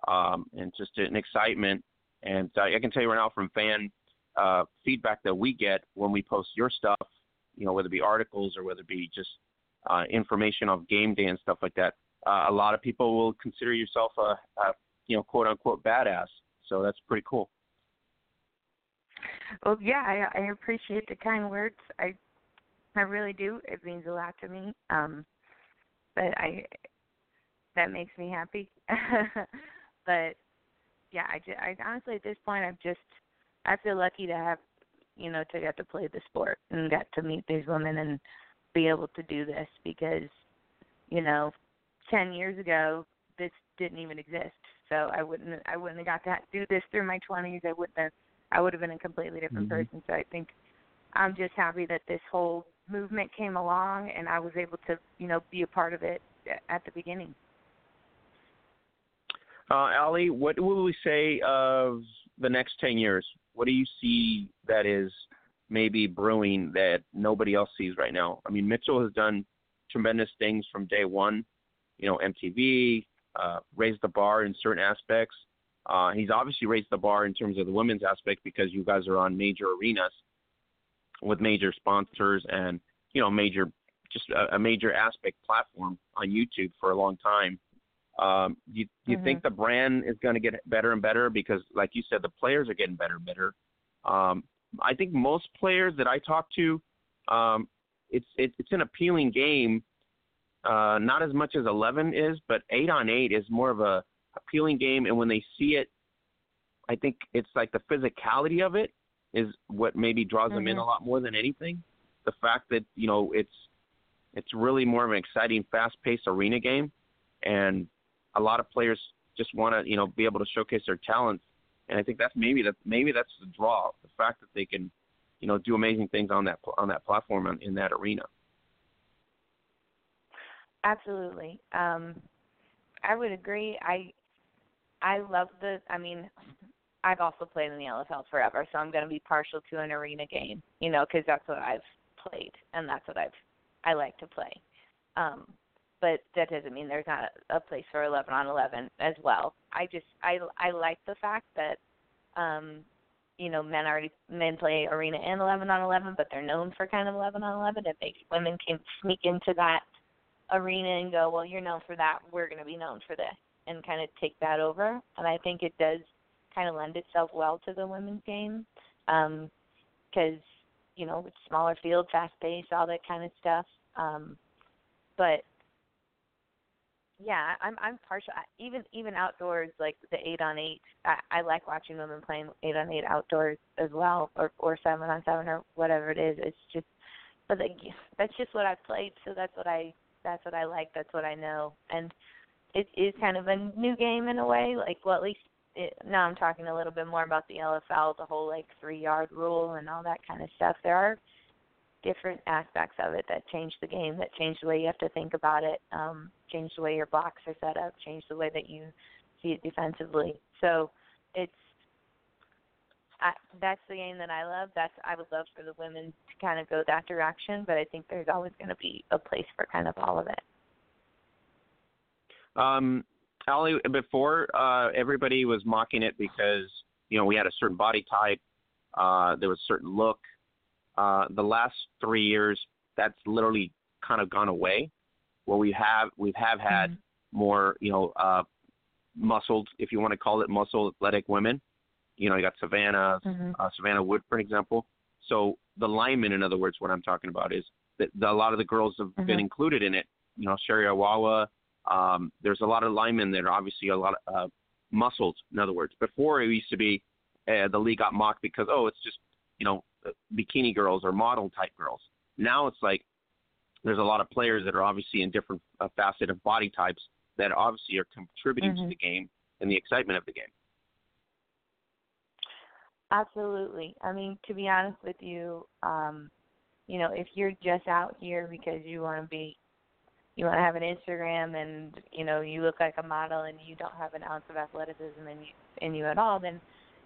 um, and just an excitement. And uh, I can tell you right now from fan uh, feedback that we get when we post your stuff you know, whether it be articles or whether it be just uh, information of game day and stuff like that, uh, a lot of people will consider yourself a, a you know quote unquote badass. So that's pretty cool. Well, yeah, I, I appreciate the kind words. I I really do. It means a lot to me. Um, but I that makes me happy. but yeah, I, just, I honestly at this point I'm just I feel lucky to have you know to get to play the sport and get to meet these women and be able to do this because you know 10 years ago this didn't even exist so i wouldn't i wouldn't have got to do this through my 20s i wouldn't have i would have been a completely different mm-hmm. person so i think i'm just happy that this whole movement came along and i was able to you know be a part of it at the beginning uh allie what will we say of the next 10 years what do you see that is maybe brewing that nobody else sees right now? I mean, Mitchell has done tremendous things from day one. You know, MTV uh, raised the bar in certain aspects. Uh, he's obviously raised the bar in terms of the women's aspect because you guys are on major arenas with major sponsors and you know major just a, a major aspect platform on YouTube for a long time. Um, you, you mm-hmm. think the brand is going to get better and better because, like you said, the players are getting better and better? Um, I think most players that I talk to, um, it's it, it's an appealing game. Uh, not as much as 11 is, but eight on eight is more of a appealing game. And when they see it, I think it's like the physicality of it is what maybe draws mm-hmm. them in a lot more than anything. The fact that you know it's it's really more of an exciting, fast-paced arena game, and a lot of players just want to you know be able to showcase their talents, and I think that's maybe that maybe that's the draw, the fact that they can you know do amazing things on that on that platform in, in that arena. Absolutely, um, I would agree. I I love the. I mean, I've also played in the LFL forever, so I'm going to be partial to an arena game, you know, because that's what I've played and that's what I've I like to play. Um, but that doesn't mean there's not a, a place for 11 on 11 as well. I just I I like the fact that um you know men already men play arena and 11 on 11, but they're known for kind of 11 on 11. If they women can sneak into that arena and go, well, you're known for that, we're going to be known for this, and kind of take that over. And I think it does kind of lend itself well to the women's game because um, you know it's smaller field, fast pace, all that kind of stuff. Um, but yeah, I'm I'm partial. Even even outdoors, like the eight on eight, I, I like watching women playing eight on eight outdoors as well, or or seven on seven or whatever it is. It's just, but like, that's just what I've played, so that's what I that's what I like. That's what I know, and it is kind of a new game in a way. Like, well, at least it, now I'm talking a little bit more about the LFL, the whole like three yard rule and all that kind of stuff. There are different aspects of it that change the game, that change the way you have to think about it, um, change the way your blocks are set up, change the way that you see it defensively. So it's I, that's the game that I love. That's I would love for the women to kind of go that direction, but I think there's always going to be a place for kind of all of it. Um, Allie, before uh, everybody was mocking it because you know we had a certain body type, uh, there was a certain look, uh, the last three years, that's literally kind of gone away. Where we have we have had mm-hmm. more, you know, uh, muscled, if you want to call it muscle athletic women. You know, you got Savannah, mm-hmm. uh, Savannah Wood, for example. So the linemen, in other words, what I'm talking about is that the, a lot of the girls have mm-hmm. been included in it. You know, Sherry Awawa. Um, there's a lot of linemen that are obviously a lot of uh, muscled. In other words, before it used to be uh, the league got mocked because oh, it's just you know bikini girls or model type girls. Now it's like there's a lot of players that are obviously in different uh, facet of body types that obviously are contributing mm-hmm. to the game and the excitement of the game. Absolutely. I mean, to be honest with you, um, you know, if you're just out here because you want to be, you want to have an Instagram and you know you look like a model and you don't have an ounce of athleticism in you in you at all, then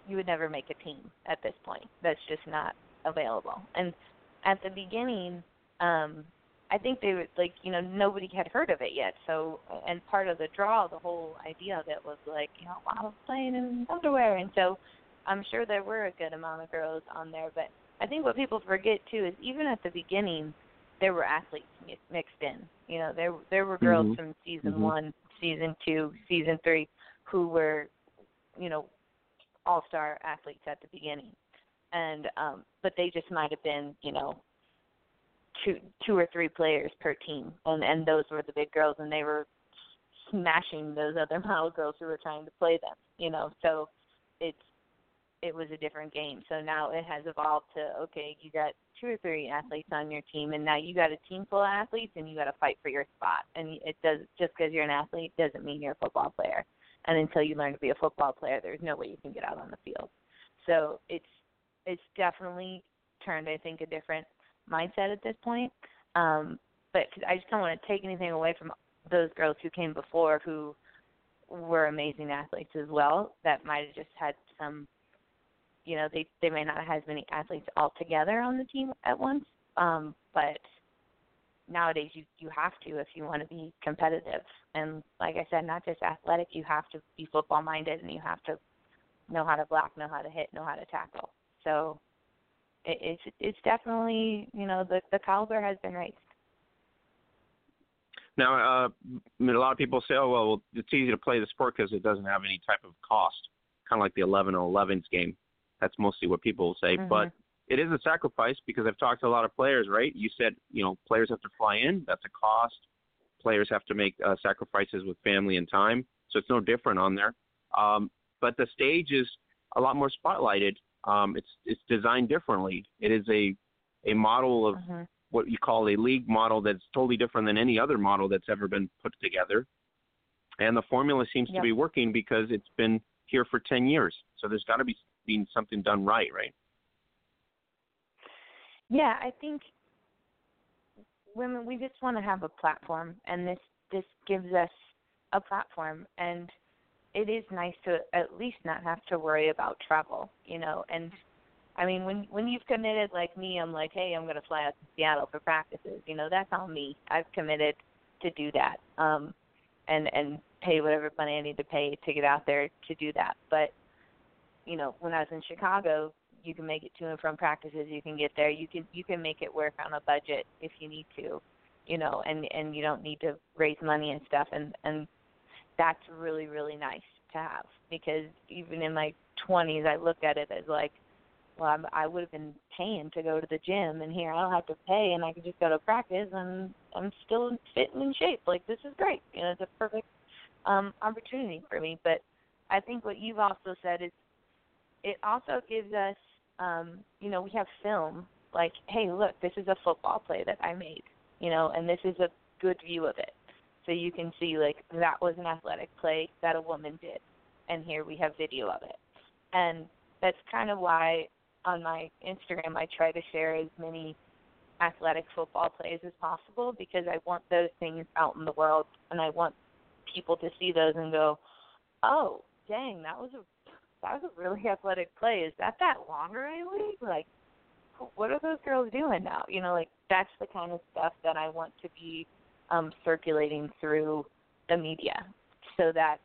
you would never make a team at this point. That's just not available. And at the beginning, um, I think they were like, you know, nobody had heard of it yet. So, and part of the draw, the whole idea of it was like, you know, wow, playing in underwear. And so, I'm sure there were a good amount of girls on there, but I think what people forget too is even at the beginning, there were athletes mixed in. You know, there there were girls Mhm. from season Mhm. one, season two, season three, who were, you know, all star athletes at the beginning, and um, but they just might have been, you know, two two or three players per team, and and those were the big girls, and they were smashing those other model girls who were trying to play them. You know, so it's it was a different game. So now it has evolved to okay, you got two or three athletes on your team, and now you got a team full of athletes, and you got to fight for your spot. And it does just because you're an athlete doesn't mean you're a football player. And until you learn to be a football player, there's no way you can get out on the field. So it's it's definitely turned, I think, a different mindset at this point. Um, but I just don't want to take anything away from those girls who came before who were amazing athletes as well. That might have just had some you know they they may not have as many athletes altogether on the team at once um but nowadays you you have to if you want to be competitive. And like i said not just athletic you have to be football minded and you have to know how to block know how to hit know how to tackle. So it, it's it's definitely you know the the caliber has been raised. Now, uh, a lot of people say, "Oh, well, it's easy to play the sport because it doesn't have any type of cost," kind of like the 11 and 11s game. That's mostly what people will say, Mhm. but it is a sacrifice because I've talked to a lot of players. Right? You said, you know, players have to fly in. That's a cost. Players have to make uh, sacrifices with family and time, so it's no different on there. Um, but the stage is a lot more spotlighted. Um, it's it's designed differently. It is a a model of Mhm. what you call a league model that's totally different than any other model that's ever been put together. And the formula seems to be working because it's been here for 10 years. So there's got to be something done right, right? Yeah, I think women we just want to have a platform and this this gives us a platform and it is nice to at least not have to worry about travel, you know, and I mean when when you've committed like me, I'm like, Hey, I'm gonna fly out to Seattle for practices, you know, that's on me. I've committed to do that. Um and and pay whatever money I need to pay to get out there to do that. But you know, when I was in Chicago, you can make it to and from practices. You can get there. You can you can make it work on a budget if you need to, you know, and and you don't need to raise money and stuff. And and that's really really nice to have because even in my 20s, I looked at it as like, well, I'm, I would have been paying to go to the gym, and here I don't have to pay, and I can just go to practice, and I'm still fit and in shape. Like this is great. You know, it's a perfect um opportunity for me. But I think what you've also said is it also gives us um you know we have film. Like hey look this is a football play that i made you know and this is a good view of it. So you can see like that was an athletic play that a woman did and here we have video of it. And that's kind of why on my instagram i try to share as many athletic football plays as possible because i want those things out in the world and i want people to see those and go oh dang that was a that was a really athletic play. Is that that lingerie league? Like, what are those girls doing now? You know, like that's the kind of stuff that I want to be um circulating through the media, so that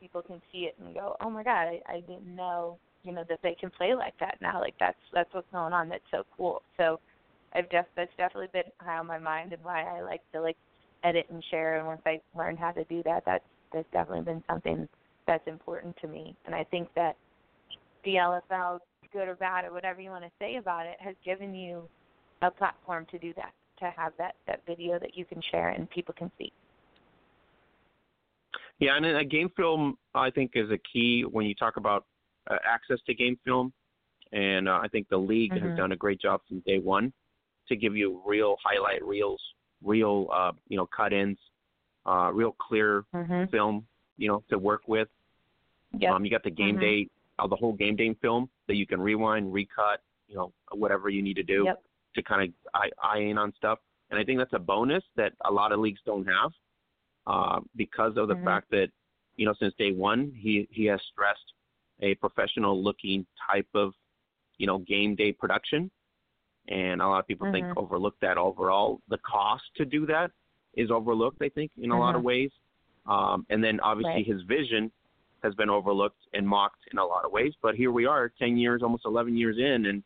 people can see it and go, oh my god, I, I didn't know, you know, that they can play like that now. Like that's that's what's going on. That's so cool. So, I've def that's definitely been high on my mind and why I like to like edit and share. And once I learned how to do that, that's that's definitely been something that's important to me. And I think that the LFL, good or bad or whatever you want to say about it, has given you a platform to do that, to have that that video that you can share and people can see. Yeah, and a game film, I think, is a key when you talk about uh, access to game film. And uh, I think the league Mhm. has done a great job from day one to give you real highlight reels, real, uh, you know, cut-ins, uh, real clear Mhm. film, you know, to work with. Yep. Um, you got the game Mhm. day, uh, the whole game day film that you can rewind, recut, you know, whatever you need to do Yep. to kind of eye, eye in on stuff. And I think that's a bonus that a lot of leagues don't have uh, because of the Mhm. fact that, you know, since day one, he, he has stressed a professional looking type of, you know, game day production. And a lot of people think Mhm. overlook that overall. The cost to do that is overlooked, I think, in a lot of Mhm. ways. Um, and then obviously Right. his vision has been overlooked and mocked in a lot of ways. But here we are, 10 years, almost 11 years in, and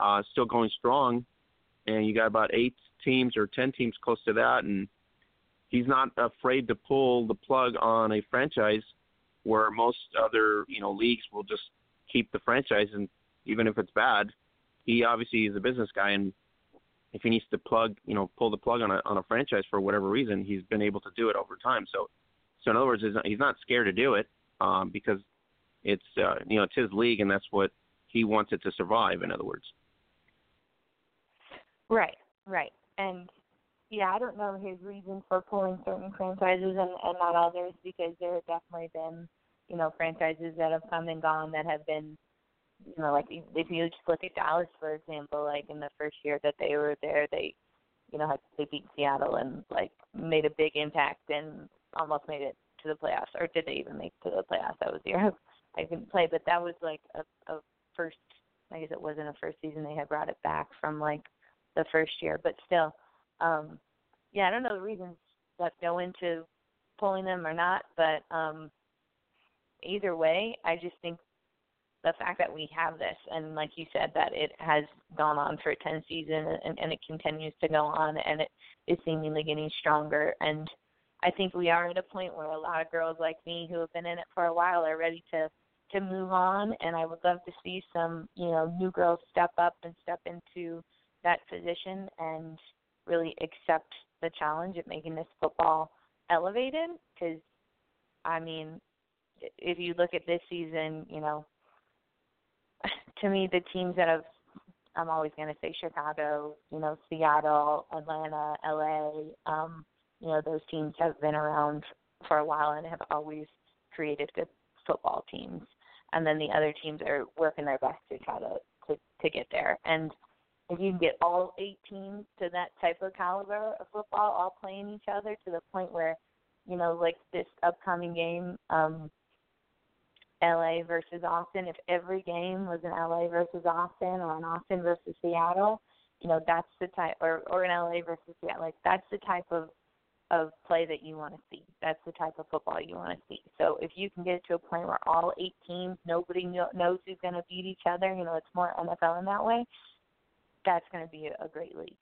uh, still going strong, and you got about eight teams or ten teams close to that, and he's not afraid to pull the plug on a franchise where most other you know leagues will just keep the franchise and even if it's bad, he obviously is a business guy and if he needs to plug you know pull the plug on a on a franchise for whatever reason, he's been able to do it over time. So so in other words, he's not, he's not scared to do it um, because it's uh, you know it's his league and that's what he wants it to survive. In other words. Right, right, and yeah, I don't know his reason for pulling certain franchises and, and not others because there have definitely been, you know, franchises that have come and gone that have been, you know, like if you just look at Dallas for example, like in the first year that they were there, they, you know, they beat Seattle and like made a big impact and almost made it to the playoffs, or did they even make it to the playoffs? That was the year I didn't play, but that was like a, a first. I guess it wasn't a first season. They had brought it back from like the first year, but still um, yeah, I don't know the reasons that go into pulling them or not, but um, either way, I just think the fact that we have this and like you said that it has gone on for 10 seasons and, and it continues to go on and it is seemingly getting stronger and I think we are at a point where a lot of girls like me who have been in it for a while are ready to to move on and I would love to see some, you know, new girls step up and step into that position and really accept the challenge of making this football elevated because I mean if you look at this season, you know, to me the teams that have I'm always going to say Chicago, you know, Seattle, Atlanta, LA, um, you know, those teams have been around for a while and have always created good football teams. And then the other teams are working their best to try to to, to get there. And if you can get all eight teams to that type of caliber of football, all playing each other to the point where, you know, like this upcoming game, um, LA versus Austin, if every game was an LA versus Austin or an Austin versus Seattle, you know, that's the type or or an LA versus Seattle, like that's the type of of play that you want to see. That's the type of football you want to see. So if you can get to a point where all eight teams, nobody knows who's going to beat each other, you know, it's more NFL in that way that's going to be a great league.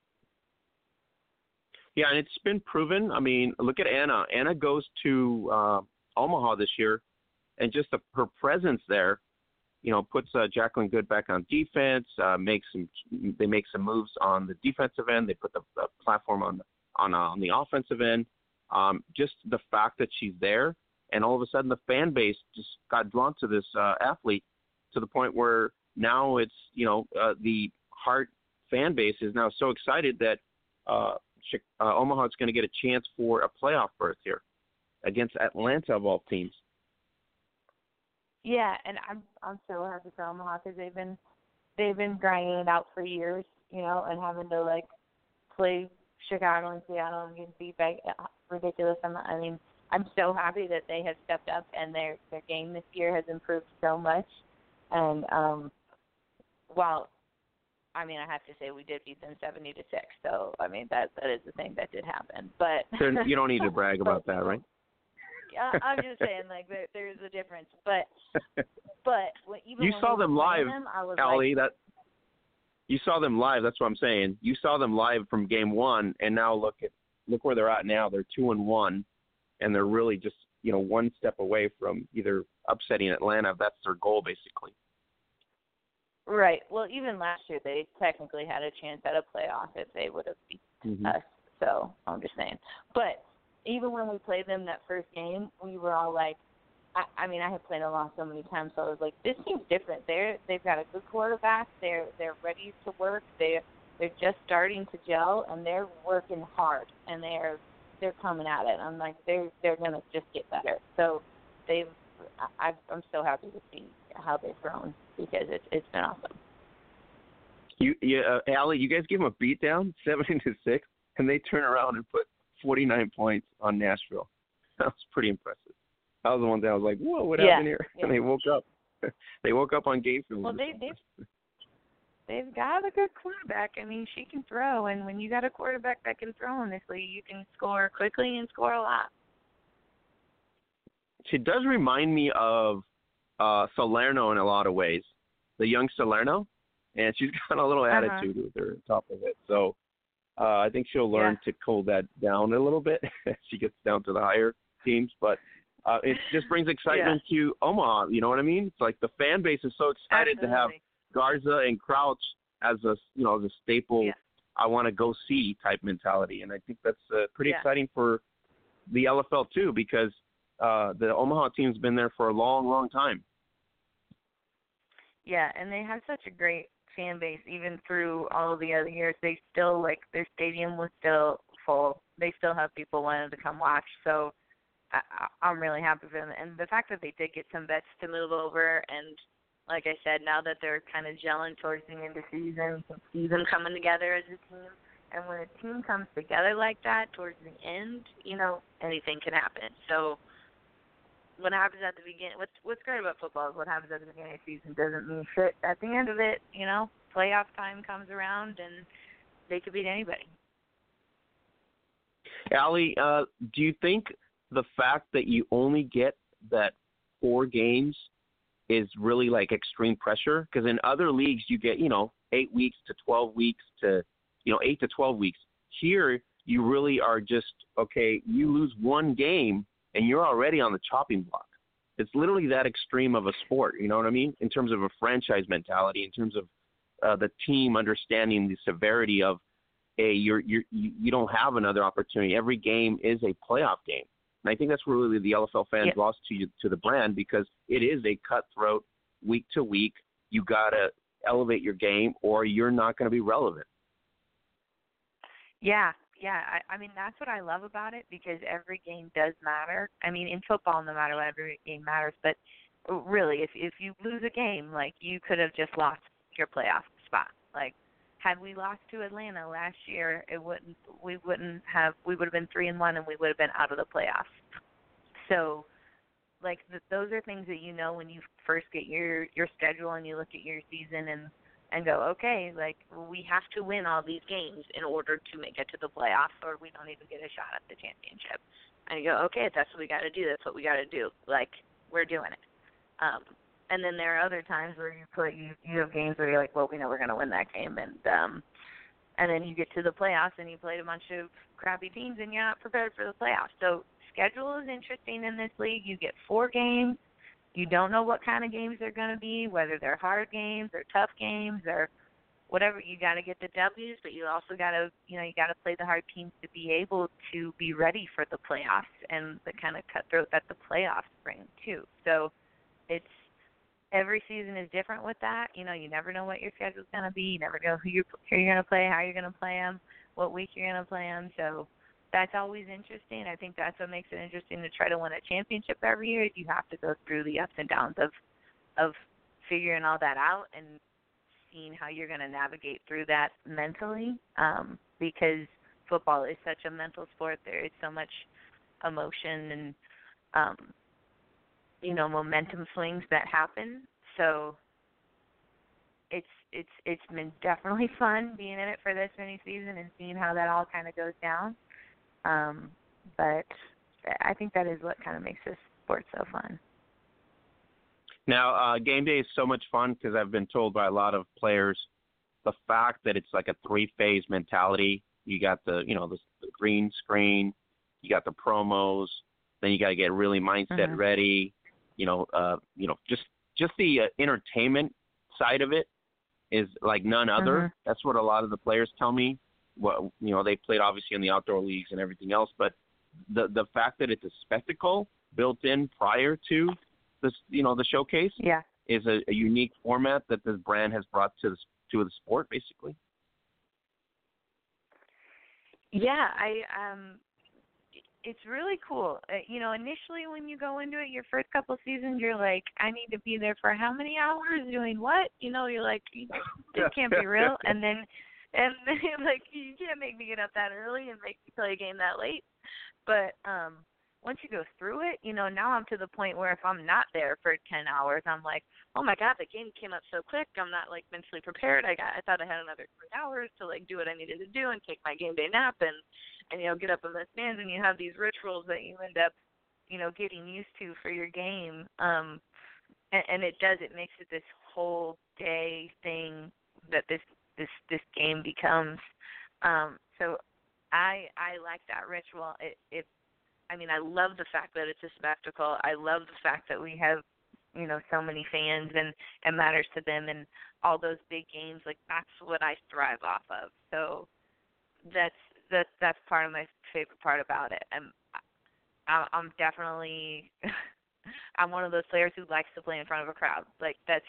Yeah, and it's been proven. I mean, look at Anna. Anna goes to uh, Omaha this year, and just the, her presence there, you know, puts uh, Jacqueline Good back on defense. Uh, makes some, they make some moves on the defensive end. They put the, the platform on on uh, on the offensive end. Um, just the fact that she's there, and all of a sudden the fan base just got drawn to this uh, athlete to the point where now it's you know uh, the heart fan base is now so excited that uh, uh, Omaha is going to get a chance for a playoff berth here against Atlanta of all teams. Yeah, and I'm I'm so happy for Omaha because they've been they've been grinding it out for years, you know, and having to like play Chicago and Seattle and getting by uh, ridiculous. I'm, I mean, I'm so happy that they have stepped up and their their game this year has improved so much. And um, while I mean, I have to say we did beat them seventy to six. So I mean that that is the thing that did happen. But you don't need to brag about that, right? Yeah, I'm just saying like there, there's a difference. But but when, even you saw them live, them, I was Allie. like, that you saw them live. That's what I'm saying. You saw them live from game one, and now look at look where they're at now. They're two and one, and they're really just you know one step away from either upsetting Atlanta. That's their goal, basically. Right. Well, even last year they technically had a chance at a playoff if they would have beat mm-hmm. us. So I'm just saying. But even when we played them that first game, we were all like, I, I mean, I have played along so many times, so I was like, this seems different. They're they've got a good quarterback. They're they're ready to work. They they're just starting to gel, and they're working hard, and they're they're coming at it. I'm like, they're they're gonna just get better. So they've I, I'm so happy to see how they've grown because it's it's been awesome. You, yeah, uh, Allie, you guys give them a beat down, seventeen to six, and they turn around and put forty nine points on Nashville. That was pretty impressive. That was the one thing I was like, "Whoa, what yeah, happened here?" Yeah. And they woke up. they woke up on game film. Well, they they've they've got a good quarterback. I mean, she can throw, and when you got a quarterback that can throw in this league, you can score quickly and score a lot. She does remind me of uh Salerno in a lot of ways. The young Salerno. and she's got a little Uh-huh. attitude with her on top of it. So uh, I think she'll learn to cool that down a little bit as she gets down to the higher teams. But uh, it just brings excitement to Omaha. You know what I mean? It's like the fan base is so excited to have Garza and Crouch as a you know as a staple. Yeah. I want to go see type mentality, and I think that's uh, pretty Yeah. exciting for the LFL too because uh, the Omaha team's been there for a long, long time. Yeah, and they have such a great fan base even through all the other years. They still like their stadium was still full. They still have people wanting to come watch. So I, I'm really happy for them. And the fact that they did get some vets to move over, and like I said, now that they're kind of gelling towards the end of the season, you see them coming together as a team. And when a team comes together like that towards the end, you know anything can happen. So what happens at the beginning what's what's great about football is what happens at the beginning of the season doesn't mean shit at the end of it, you know. Playoff time comes around and they could beat anybody. Allie, uh, do you think the fact that you only get that four games is really like extreme pressure? Because in other leagues, you get you know eight weeks to twelve weeks to you know eight to twelve weeks. Here, you really are just okay. You lose one game and you're already on the chopping block. It's literally that extreme of a sport. You know what I mean? In terms of a franchise mentality, in terms of uh, the team understanding the severity of a you're you're you you don't have another opportunity. Every game is a playoff game, and I think that's where really the LFL fans Yeah. lost to you, to the brand because it is a cutthroat week to week. You gotta elevate your game, or you're not going to be relevant. Yeah, yeah. I, I mean that's what I love about it because every game does matter. I mean in football, no matter what, every game matters. But uh, really, if if you lose a game, like you could have just lost your playoff spot. Like had we lost to Atlanta last year, it wouldn't we wouldn't have we would have been three and one and we would have been out of the playoffs. So like th- those are things that you know when you first get your your schedule and you look at your season and and go, okay, like we have to win all these games in order to make it to the playoffs, or we don't even get a shot at the championship. And you go, okay, that's what we got to do. That's what we got to do. Like we're doing it. Um, and then there are other times where you put you you have games where you're like, well, we know we're going to win that game, and um, and then you get to the playoffs and you played a bunch of crappy teams and you're not prepared for the playoffs. So schedule is interesting in this league. You get four games. You don't know what kind of games they're going to be, whether they're hard games or tough games or whatever. You got to get the W's, but you also got to, you know, you got to play the hard teams to be able to be ready for the playoffs and the kind of cutthroat that the playoffs bring too. So it's every season is different with that. You know, you never know what your schedule's going to be. You never know who you're who you're going to play, how you're going to play them, what week you're going to play them. So that's always interesting. I think that's what makes it interesting to try to win a championship every year. You have to go through the ups and downs of of figuring all that out and seeing how you're going to navigate through that mentally um because football is such a mental sport there is so much emotion and um you know momentum swings that happen so it's it's it's been definitely fun being in it for this many season and seeing how that all kind of goes down um, but I think that is what kind of makes this sport so fun. Now, uh, game day is so much fun because I've been told by a lot of players the fact that it's like a three-phase mentality. You got the, you know, the, the green screen, you got the promos, then you got to get really mindset Mhm. ready. You know, uh, you know, just just the uh, entertainment side of it is like none other. Mhm. That's what a lot of the players tell me. What you know, they played obviously in the outdoor leagues and everything else, but the the fact that it's a spectacle built in prior to this, you know, the showcase Yeah. is a, a unique format that this brand has brought to the to the sport, basically. Yeah, I um it's really cool. Uh, you know, initially when you go into it your first couple seasons you're like I need to be there for how many hours doing what? You know, you're like this can't be real and then and then like you can't make me get up that early and make me play a game that late. But um once you go through it, you know, now I'm to the point where if I'm not there for 10 hours, I'm like, oh my god, the game came up so quick. I'm not like mentally prepared. I got, I thought I had another three hours to like do what I needed to do and take my game day nap and, and you know, get up in the stands and you have these rituals that you end up, you know, getting used to for your game. Um, and, and it does. It makes it this whole day thing that this this this game becomes. Um, so I I like that ritual. It it I mean I love the fact that it's a spectacle. I love the fact that we have you know so many fans and it matters to them and all those big games like that's what I thrive off of. So that's that's that's part of my favorite part about it. I'm I'm definitely I'm one of those players who likes to play in front of a crowd. Like that's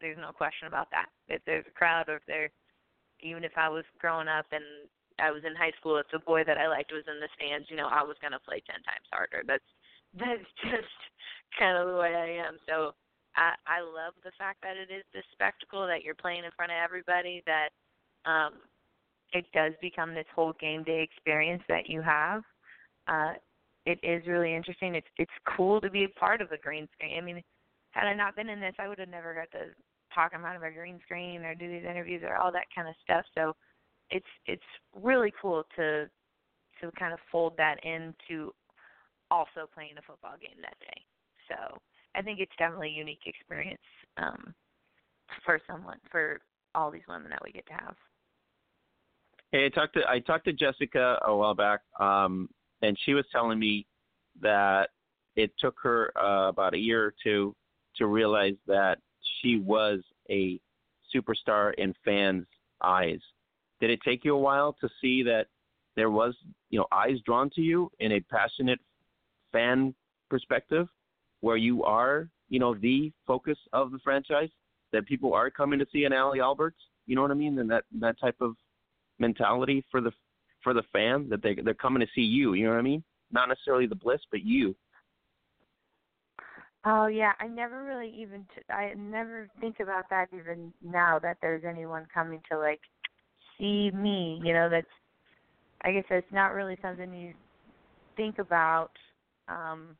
there's no question about that. If there's a crowd or if there even if I was growing up and I was in high school, if the boy that I liked was in the stands, you know, I was gonna play ten times harder. That's that's just kind of the way I am. So I I love the fact that it is this spectacle that you're playing in front of everybody that um it does become this whole game day experience that you have. Uh it is really interesting. It's it's cool to be a part of the green screen. I mean, had I not been in this, I would have never got to talk in front of a green screen or do these interviews or all that kind of stuff. So it's it's really cool to to kind of fold that into also playing a football game that day. So I think it's definitely a unique experience um, for someone for all these women that we get to have. Hey, I talked to I talked to Jessica a while back, um, and she was telling me that it took her uh, about a year or two to realize that she was a superstar in fans' eyes. Did it take you a while to see that there was, you know, eyes drawn to you in a passionate fan perspective, where you are, you know, the focus of the franchise, that people are coming to see an Allie Alberts, you know what I mean, and that that type of mentality for the for the fan that they they're coming to see you. You know what I mean? Not necessarily the bliss, but you. Oh yeah, I never really even t- I never think about that even now that there's anyone coming to like see me. You know, that's I guess that's not really something you think about um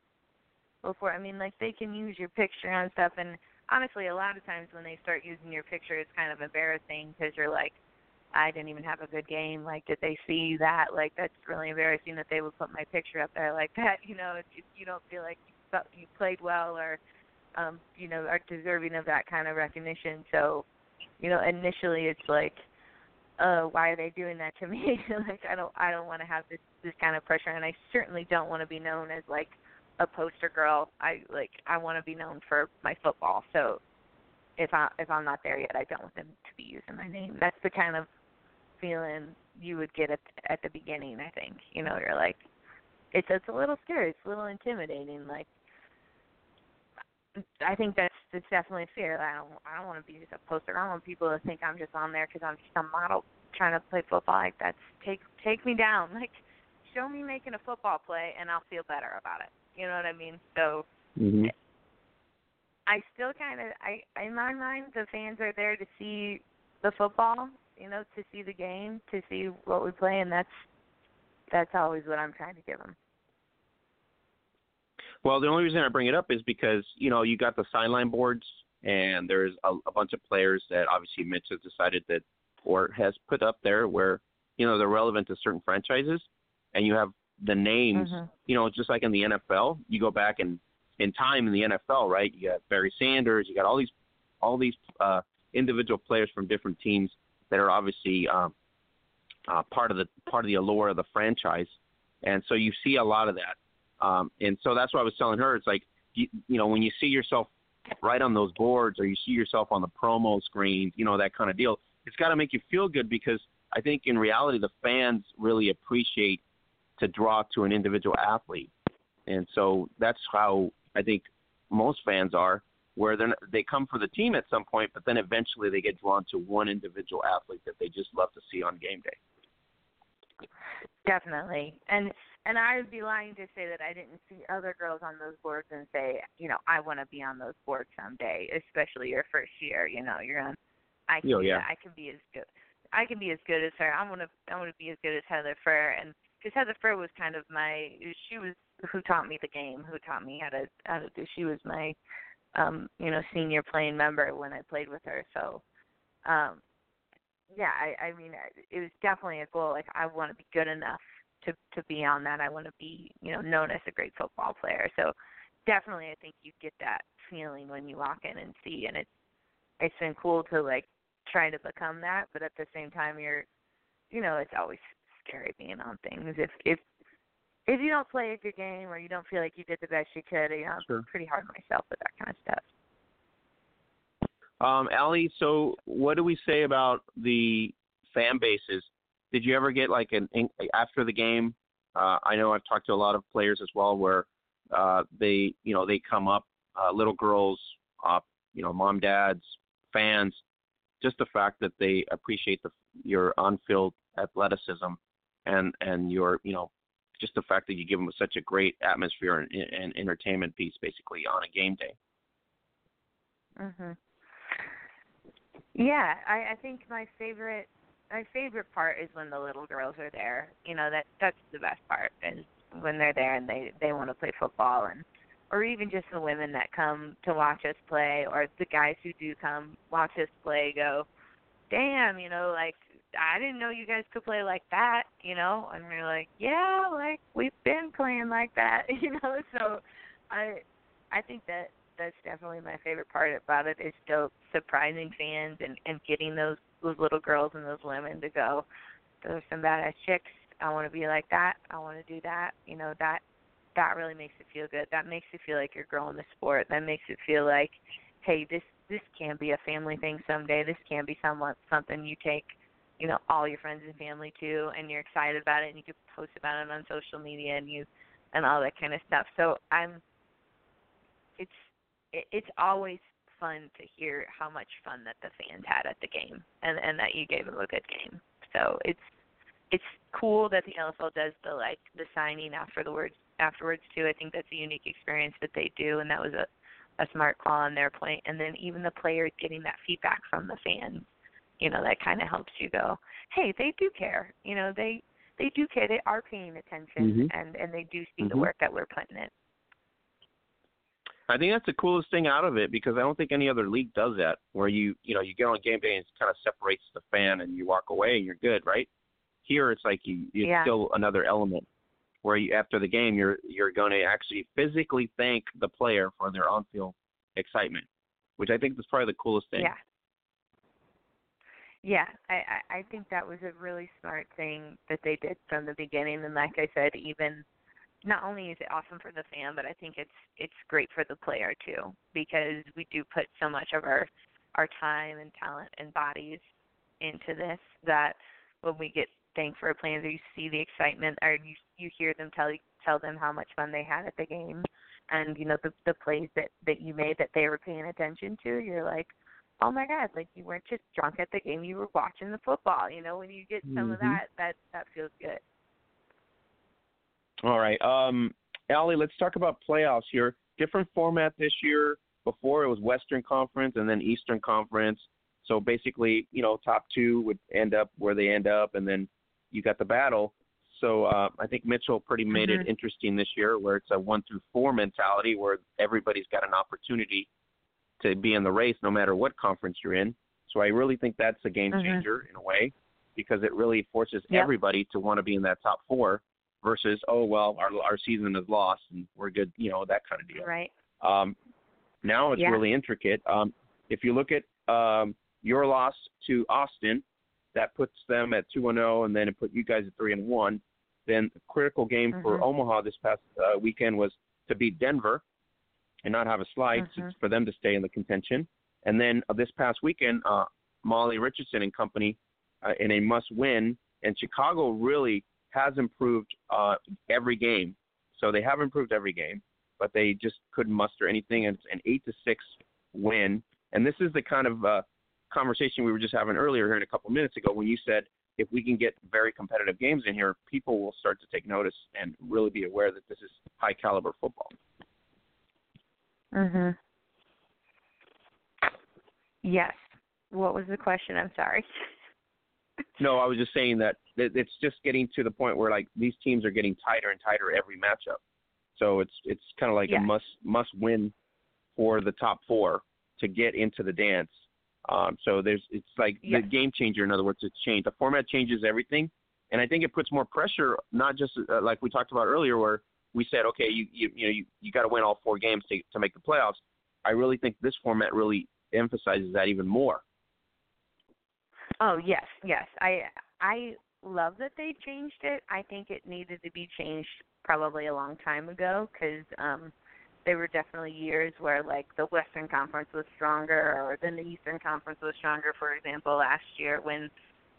before. I mean, like they can use your picture on stuff, and honestly, a lot of times when they start using your picture, it's kind of embarrassing because you're like, I didn't even have a good game. Like, did they see that? Like, that's really embarrassing that they would put my picture up there like that. You know, if you don't feel like you, played well or, um, you know, are deserving of that kind of recognition. So, you know, initially it's like, uh, why are they doing that to me? like, I don't, I don't want to have this this kind of pressure, and I certainly don't want to be known as like a poster girl. I like, I want to be known for my football. So, if I if I'm not there yet, I don't want them to be using my name. That's the kind of feeling you would get at at the beginning. I think you know you're like, it's it's a little scary. It's a little intimidating. Like, I think that's that's definitely fair. I don't I don't want to be just a poster. I don't want people to think I'm just on there because I'm just a model trying to play football. Like that's take take me down. Like, show me making a football play, and I'll feel better about it. You know what I mean? So. Mm-hmm. I still kind of, I in my mind, the fans are there to see the football, you know, to see the game, to see what we play, and that's that's always what I'm trying to give them. Well, the only reason I bring it up is because you know you got the sideline boards, and there's a, a bunch of players that obviously Mitch has decided that or has put up there where you know they're relevant to certain franchises, and you have the names, mm-hmm. you know, just like in the NFL, you go back and in time in the NFL, right? You got Barry Sanders, you got all these all these uh, individual players from different teams that are obviously um, uh, part of the part of the allure of the franchise, and so you see a lot of that. Um, and so that's what I was telling her. It's like you, you know when you see yourself right on those boards, or you see yourself on the promo screens, you know that kind of deal. It's got to make you feel good because I think in reality the fans really appreciate to draw to an individual athlete, and so that's how I think most fans are, where they they come for the team at some point, but then eventually they get drawn to one individual athlete that they just love to see on game day. Definitely, and and I would be lying to say that I didn't see other girls on those boards and say, you know, I want to be on those boards someday, especially your first year. You know, you're on. I can, oh, yeah. I can be as good. I can be as good as her. I want to. I want to be as good as Heather Furr, and because Heather Furr was kind of my. She was who taught me the game, who taught me how to how to do. She was my, um, you know, senior playing member when I played with her. So, um, yeah, I, I mean, it was definitely a goal. Like I want to be good enough to to be on that. I want to be, you know, known as a great football player. So, definitely, I think you get that feeling when you walk in and see, and it's it's been cool to like trying to become that, but at the same time, you're, you know, it's always scary being on things. If if if you don't play a good game or you don't feel like you did the best you could, you know, Sure. I'm pretty hard on myself with that kind of stuff. Um, Allie, so what do we say about the fan bases? Did you ever get like an after the game? Uh, I know I've talked to a lot of players as well, where uh, they, you know, they come up, uh, little girls, uh, you know, mom, dads, fans, just the fact that they appreciate the your on-field athleticism and and your, you know, just the fact that you give them such a great atmosphere and, and entertainment piece, basically on a game day. Mhm. Yeah, I, I think my favorite my favorite part is when the little girls are there. You know that that's the best part is when they're there and they they want to play football and or even just the women that come to watch us play or the guys who do come watch us play go, damn, you know, like I didn't know you guys could play like that, you know, and we're like, yeah, like we've been playing like that, you know. So I I think that that's definitely my favorite part about it is still surprising fans and and getting those those little girls and those women to go. Those are some badass chicks. I want to be like that. I want to do that. You know that that really makes it feel good. That makes it feel like you're growing the sport. That makes it feel like hey this this can be a family thing someday. This can be somewhat something you take you know all your friends and family to and you're excited about it and you can post about it on social media and you and all that kind of stuff. So i'm it's it, it's always fun to hear how much fun that the fans had at the game and and that you gave them a good game. So it's it's cool that the LFL does the like the signing afterwards afterwards too. I think that's a unique experience that they do and that was a a smart call on their point and then even the players getting that feedback from the fans. You know, that kind of helps you go, "Hey, they do care." You know, they they do care. They are paying attention Mhm. and and they do see the Mhm. work that we're putting in. I think that's the coolest thing out of it because I don't think any other league does that. Where you you know you get on game day and it kind of separates the fan and you walk away and you're good, right? Here it's like you it's Yeah. still another element where you after the game you're you're going to actually physically thank the player for their on-field excitement, which I think is probably the coolest thing. Yeah. Yeah, I, I I think that was a really smart thing that they did from the beginning and like I said, even not only is it awesome for the fan, but I think it's it's great for the player too because we do put so much of our our time and talent and bodies into this that when we get thanked for a plan you see the excitement or you you hear them tell tell them how much fun they had at the game and you know the the plays that that you made that they were paying attention to, you're like oh my god like you weren't just drunk at the game you were watching the football you know when you get some of Mhm. that that that feels good All right. Um, Allie, let's talk about playoffs here. Different format this year. Before it was Western Conference and then Eastern Conference. So basically, you know, top two would end up where they end up, and then you got the battle. So uh, I think Mitchell pretty made Mhm. it interesting this year, where it's a one through four mentality, where everybody's got an opportunity to be in the race, no matter what conference you're in. So I really think that's a game Mhm. changer in a way, because it really forces Yep. everybody to want to be in that top four versus oh well our our season is lost and we're good you know that kind of deal right um now it's Yeah. really intricate um if you look at um your loss to austin that puts them at two and zero and then it put you guys at three and one then the critical game for Mhm. omaha this past uh, weekend was to beat denver and not have a slide Mhm. for them to stay in the contention and then uh, this past weekend uh molly richardson and company uh, in a must win and chicago really has improved uh, every game. So they have improved every game, but they just couldn't muster anything. And it's an eight to six win. And this is the kind of uh, conversation we were just having earlier here in a couple minutes ago when you said if we can get very competitive games in here, people will start to take notice and really be aware that this is high caliber football. mhm yes what was the question i'm sorry No, I was just saying that it's just getting to the point where like these teams are getting tighter and tighter every matchup. So it's it's kind of like Yeah. a must must win for the top four to get into the dance. Um, so there's it's like the game changer. In other words, it's changed. The format changes everything, and I think it puts more pressure. Not just uh, like we talked about earlier, where we said, okay, you you you know you, you got to win all four games to to make the playoffs. I really think this format really emphasizes that even more. Oh yes, yes. I I love that they changed it. I think it needed to be changed probably a long time ago because um, there were definitely years where like the Western Conference was stronger, or then the Eastern Conference was stronger. For example, last year when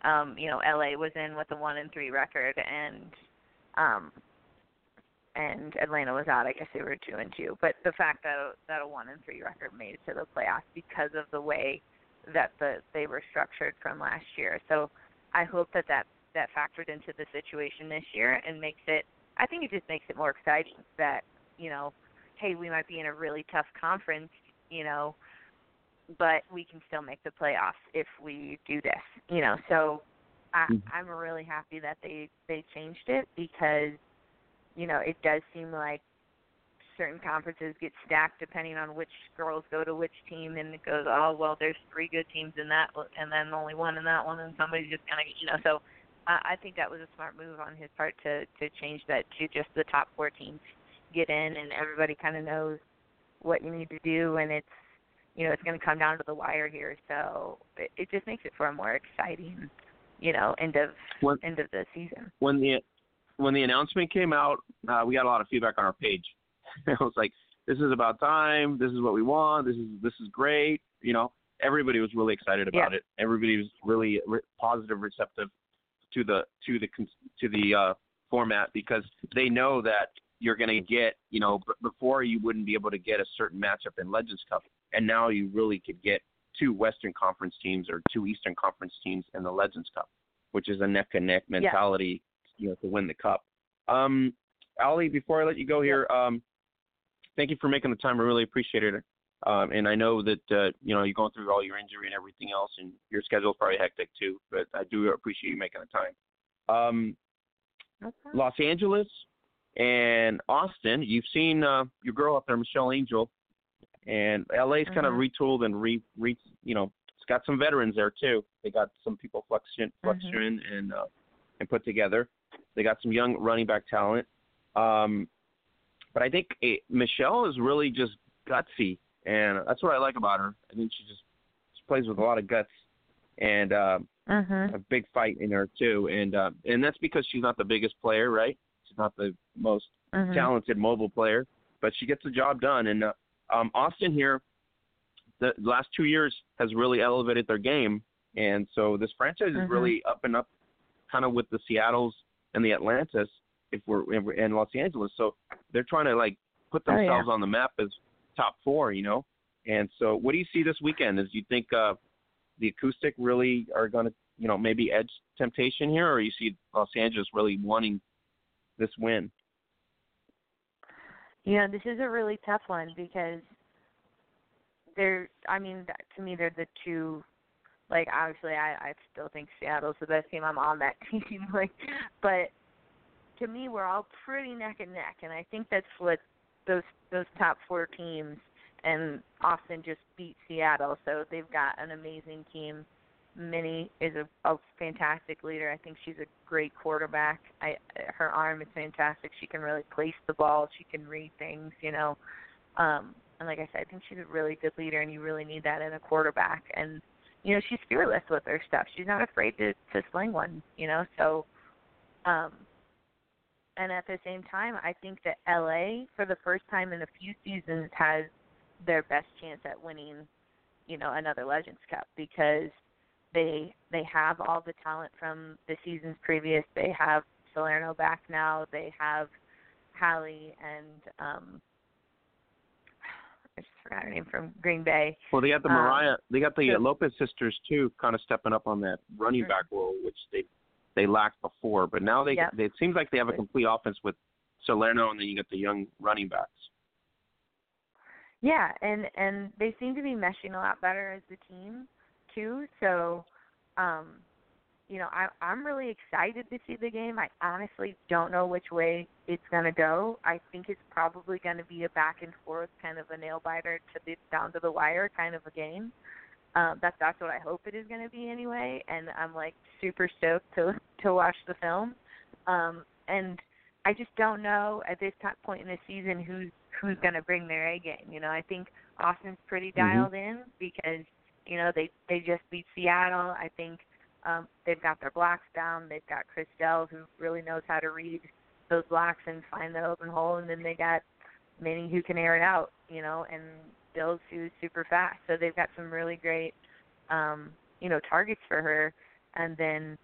um, you know LA was in with a one and three record and um, and Atlanta was out. I guess they were two and two. But the fact that that a one and three record made it to the playoffs because of the way that the they were structured from last year. So I hope that that that factored into the situation this year and makes it. I think it just makes it more exciting that you know, hey, we might be in a really tough conference, you know, but we can still make the playoffs if we do this, you know. So I, mm-hmm. I'm really happy that they they changed it because you know, it does seem like certain conferences get stacked depending on which girls go to which team, and it goes, oh well, there's three good teams in that, and then only one in that one, and somebody's just kind of, you know. So I, I think that was a smart move on his part to to change that to just the top four teams get in, and everybody kind of knows what you need to do, and it's you know it's going to come down to the wire here. So it, it just makes it for a more exciting, you know, end of when, end of the season. When the when the announcement came out, uh, we got a lot of feedback on our page. I was like, "This is about time. This is what we want. This is this is great." You know, everybody was really excited about yeah. it. Everybody was really re- positive, receptive to the to the to the uh, format because they know that you're going to get, you know, b- before you wouldn't be able to get a certain matchup in Legends Cup, and now you really could get two Western Conference teams or two Eastern Conference teams in the Legends Cup, which is a neck and neck mentality you know to win the cup. Um, Allie, before I let you go here, um, thank you for making the time. I really appreciate it. Um, and I know that uh, you know you're going through all your injury and everything else, and your schedule's probably hectic too. But I do appreciate you making the time. Um, okay. Los Angeles and Austin, you've seen uh, your girl up there, Michelle Angel, and LA's mm-hmm. kind of retooled and re, re you know it's got some veterans there too. They got some people fluctuating, fluctuating mm-hmm. and uh, and put together. They got some young running back talent. Um, but I think it, Michelle is really just gutsy, and that's what I like about her. I think she just she plays with a lot of guts and uh, uh-huh. a big fight in her too. And uh, and that's because she's not the biggest player, right? She's not the most uh-huh. talented mobile player, but she gets the job done. And uh, um, Austin here, the last two years has really elevated their game, and so this franchise uh-huh. is really up and up, kind of with the Seattle's and the Atlantis if we're, if we're in Los Angeles. So they're trying to like put themselves oh, yeah. on the map as top four, you know. And so, what do you see this weekend? Is you think uh, the acoustic really are going to, you know, maybe edge temptation here, or you see Los Angeles really wanting this win? Yeah, this is a really tough one because they're. I mean, to me, they're the two like obviously I I still think Seattle's the best team. I'm on that team. like, but to me we're all pretty neck and neck, and I think that's what those those top four teams and Austin just beat Seattle, so they've got an amazing team. Minnie is a, a fantastic leader. I think she's a great quarterback. I her arm is fantastic. She can really place the ball. She can read things, you know. Um and like I said, I think she's a really good leader and you really need that in a quarterback and you know she's fearless with her stuff she's not afraid to to sling one you know so um and at the same time i think that la for the first time in a few seasons has their best chance at winning you know another legends cup because they they have all the talent from the seasons previous they have salerno back now they have hallie and um I just forgot her name from Green Bay. Well, they got the Mariah, um, they got the so, Lopez sisters too, kind of stepping up on that running mm-hmm. back role, which they they lacked before. But now they, yep. they it seems like they have a complete offense with Salerno, and then you get the young running backs. Yeah, and and they seem to be meshing a lot better as the team too. So, um, you know, I I'm really excited to see the game. I honestly don't know which way it's gonna go. I think it's probably gonna be a back and forth kind of a nail biter to the down to the wire kind of a game. Um, that's that's what I hope it is gonna be anyway, and I'm like super stoked to to watch the film. Um, and I just don't know at this point in the season who's who's gonna bring their A game. You know, I think Austin's pretty mm-hmm. dialed mm-hmm. in because you know they they just beat Seattle. I think Um, they've got their blocks down. They've got Chris Dell, who really knows how to read those blocks and find the open hole, and then they got Minnie who can air it out, you know, and Dills who's super fast. So they've got some really great, um, you know, targets for her. And then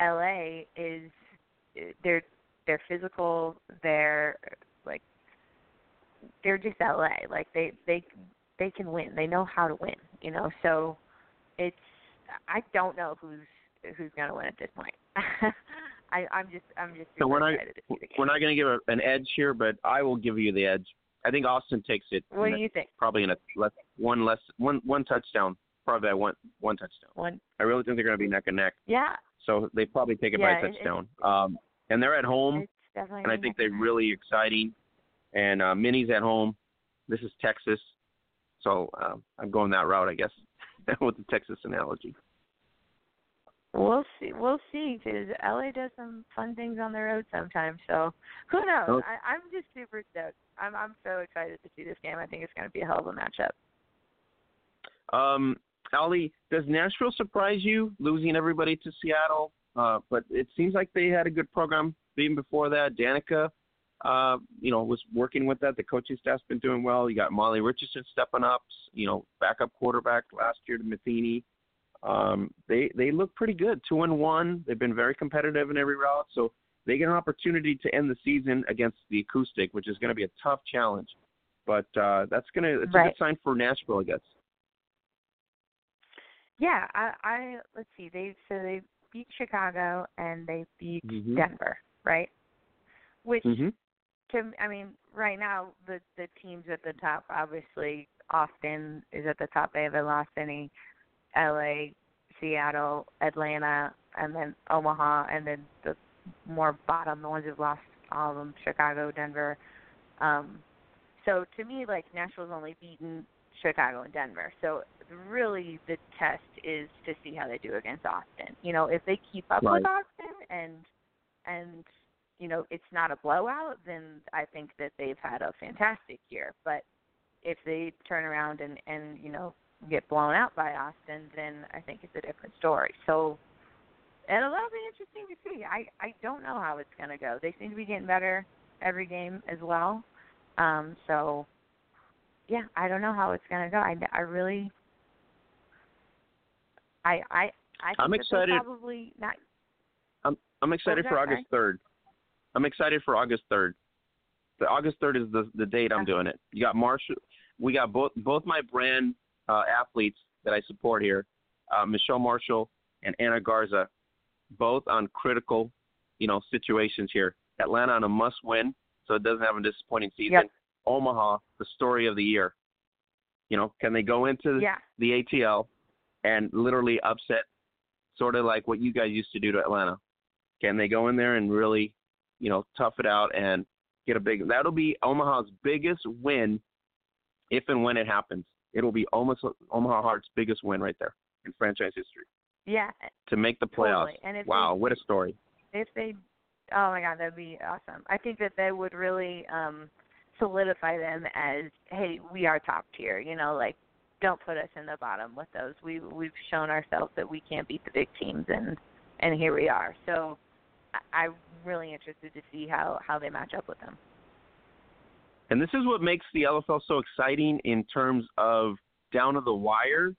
LA is they're they're physical. They're like they're just LA. Like they they they can win. They know how to win. You know, so it's I don't know who's who's going to win at this point. I, I'm just I'm just so we're not excited to see the game. we're not going to give a, an edge here, but I will give you the edge. I think Austin takes it. What do a- you think? Probably in a less one less one one touchdown. Probably one one touchdown. One, I really think they're going to be neck and neck. yeah, So they probably take it Yeah, by a it- touchdown. um, and they're at home, it's definitely. and I think they're really exciting. And uh, Minnie's at home. This is Texas, so um, I'm going that route, I guess, with the Texas analogy. We'll see. We'll see because LA does some fun things on the road sometimes. So who knows? Okay. I, I'm just super stoked. I'm I'm so excited to see this game. I think it's going to be a hell of a matchup. Um, Allie, does Nashville surprise you losing everybody to Seattle? Uh, but it seems like they had a good program even before that. Danica, uh, you know, was working with that. The coaching staff's been doing well. You got Molly Richardson stepping up. You know, backup quarterback last year to Matheny. Um, they they look pretty good, two and one. They've been very competitive in every route, so they get an opportunity to end the season against the acoustic, which is going to be a tough challenge. But uh, that's gonna it's a good sign for Nashville, I guess. Yeah, I I let's see. They so they beat Chicago and they beat Mhm. Denver, right? Which Mm-hmm. to I mean, right now the the teams at the top, obviously Austin is at the top. They haven't lost any. LA, Seattle, Atlanta, and then Omaha, and then the more bottom, the ones who've lost all of them, Chicago, Denver. Um, so to me, like Nashville's only beaten Chicago and Denver. So really, the test is to see how they do against Austin. You know, if they keep up with Austin and and you know it's not a blowout, then I think that they've had a fantastic year. But if they turn around and and you know get blown out by Austin, then I think it's a different story. So it'll, it'll be interesting to see. I I don't know how it's going to go. They seem to be getting better every game as well. Um, so yeah, I don't know how it's going to go. I I really I I I think I'm excited. Probably not. I'm I'm excited for August third. I'm excited for August third. The August third is the the date I'm Okay. doing it. You got Marshall. We got both both my brand uh, athletes that I support here, uh, Michelle Marshall and Anna Garza, both on critical, you know, situations here. Atlanta on a must win, so it doesn't have a disappointing season. Yep. Omaha, the story of the year. You know, can they go into Yeah. the ATL and literally upset, sort of like what you guys used to do to Atlanta. Can they go in there and really, you know, tough it out and get a big? That'll be Omaha's biggest win, if and when it happens. It'll be almost Omaha Heart's biggest win right there in franchise history Yeah. to make the playoffs. Totally. And if they- wow, what a story! if they oh my god that'd be awesome i think that they would really um solidify them as hey we are top tier you know like don't put us in the bottom with those we we've shown ourselves that we can't beat the big teams and and here we are so I, i'm really interested to see how how they match up with them And this is what makes the LFL so exciting in terms of down to the wire.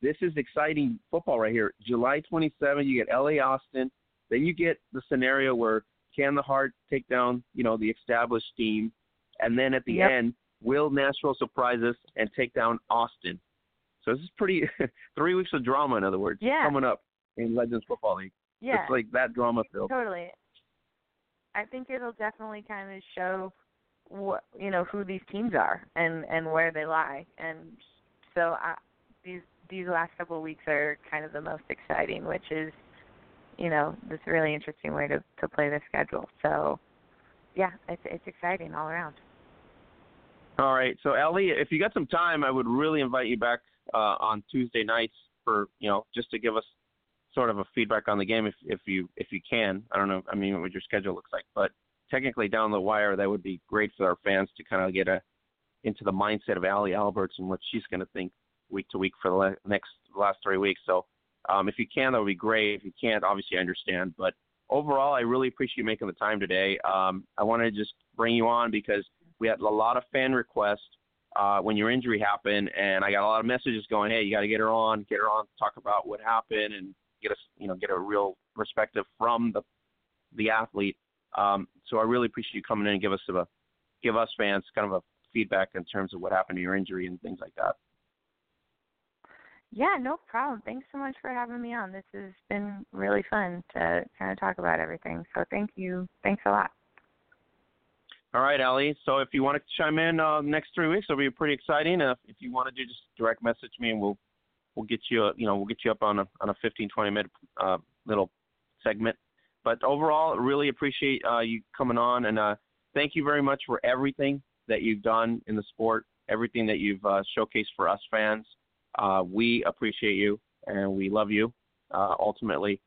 This is exciting football right here. July 27, you get LA Austin. Then you get the scenario where can the Heart take down, you know, the established team, and then at the Yep. end, will Nashville surprise us and take down Austin? So this is pretty three weeks of drama, in other words, Yeah. coming up in Legends Football League. yeah It's like that drama filled. Totally. I think it'll definitely kind of show what you know who these teams are and and where they lie, and so I, these these last couple of weeks are kind of the most exciting, which is you know this really interesting way to to play the schedule. So yeah, it's it's exciting all around. All right. So Allie, if you got some time, I would really invite you back uh, on Tuesday nights for you know just to give us sort of a feedback on the game if if you if you can. I don't know. I mean, what your schedule looks like, but technically down the wire, that would be great for our fans to kind of get a into the mindset of Allie Alberts and what she's going to think week to week for the le- next last three weeks. So Um, if you can, that would be great. If you can't, obviously I understand. But overall, I really appreciate you making the time today. Um, I want to just bring you on because we had a lot of fan requests uh, when your injury happened, and I got a lot of messages going, "Hey, you got to get her on, get her on, talk about what happened, and get us, you know, get a real perspective from the the athlete." Um, so I really appreciate you coming in and give us a give us fans kind of a feedback in terms of what happened to your injury and things like that. Yeah, no problem. Thanks so much for having me on. This has been really fun to kind of talk about everything. So thank you. Thanks a lot. All right, Allie. So if you want to chime in uh, next three weeks, it'll be pretty exciting. Uh, if you want to do, just direct message me, and we'll we'll get you, uh, you know, we'll get you up on a on a 15, 20 minute uh, little segment. But overall, really appreciate uh, you coming on, and uh, thank you very much for everything that you've done in the sport, everything that you've uh, showcased for us fans. Uh, we appreciate you and we love you uh, ultimately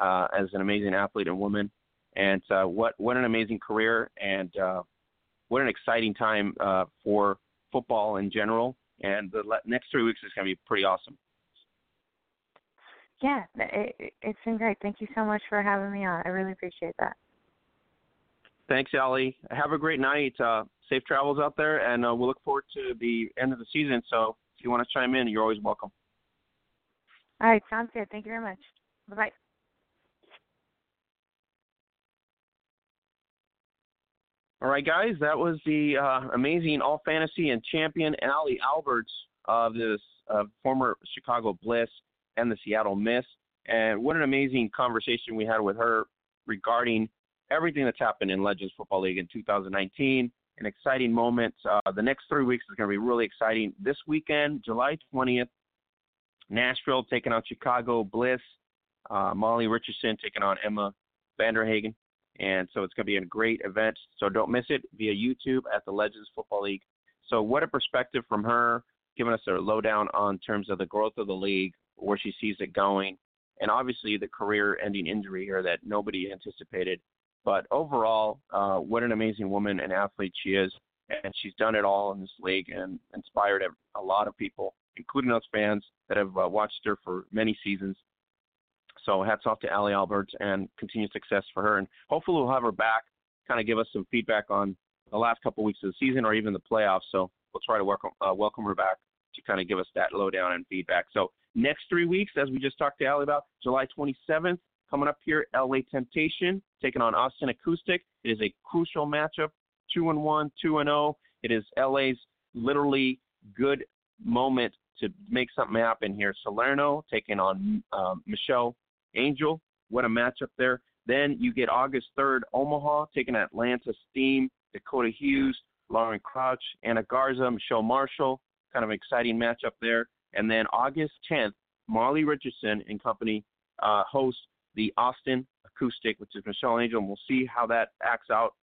uh, as an amazing athlete and woman. And what what an amazing career and what an exciting time for football in general. And the next three weeks is going to be pretty awesome. Yeah, it, it's been great. Thank you so much for having me on. I really appreciate that. Thanks, Allie. Have a great night. Uh, safe travels out there, and uh, we'll look forward to the end of the season. So if you want to chime in, you're always welcome. All right, sounds good. Thank you very much. Bye bye. All right, guys, that was the uh, amazing All Fantasy and champion Allie Alberts of this uh, former Chicago Bliss and the Seattle Mist. And what an amazing conversation we had with her regarding everything that's happened in Legends Football League in 2019. An exciting moment. Uh, the next three weeks is going to be really exciting. This weekend, July 20th, Nashville taking on Chicago Bliss. Uh, Molly Richardson taking on Emma Vanderhagen. And so it's going to be a great event. So don't miss it via YouTube at the Legends Football League. So what a perspective from her, giving us a lowdown on terms of the growth of the league, where she sees it going, and obviously the career-ending injury here that nobody anticipated. But overall, uh, what an amazing woman and athlete she is, and she's done it all in this league and inspired a lot of people, including us fans that have uh, watched her for many seasons. So hats off to Allie Alberts and continued success for her, and hopefully we'll have her back, kind of give us some feedback on the last couple weeks of the season or even the playoffs. So we'll try to welcome uh, welcome her back to kind of give us that lowdown and feedback. So next three weeks, as we just talked to Allie about, July 27th, coming up here, LA Temptation taking on Austin Acoustic. It is a crucial matchup, two and one, two and zero. Oh. It is LA's literally good moment to make something happen here. Salerno taking on um, Michelle Angel. What a matchup there. Then you get August 3rd, Omaha taking Atlanta Steam, Dakota Hughes, Lauren Crouch, Anna Garza, Michelle Marshall kind of exciting matchup there. And then August 10th, Marley Richardson and company uh, host the Austin Acoustic, which is Michelle Angel, and we'll see how that acts out.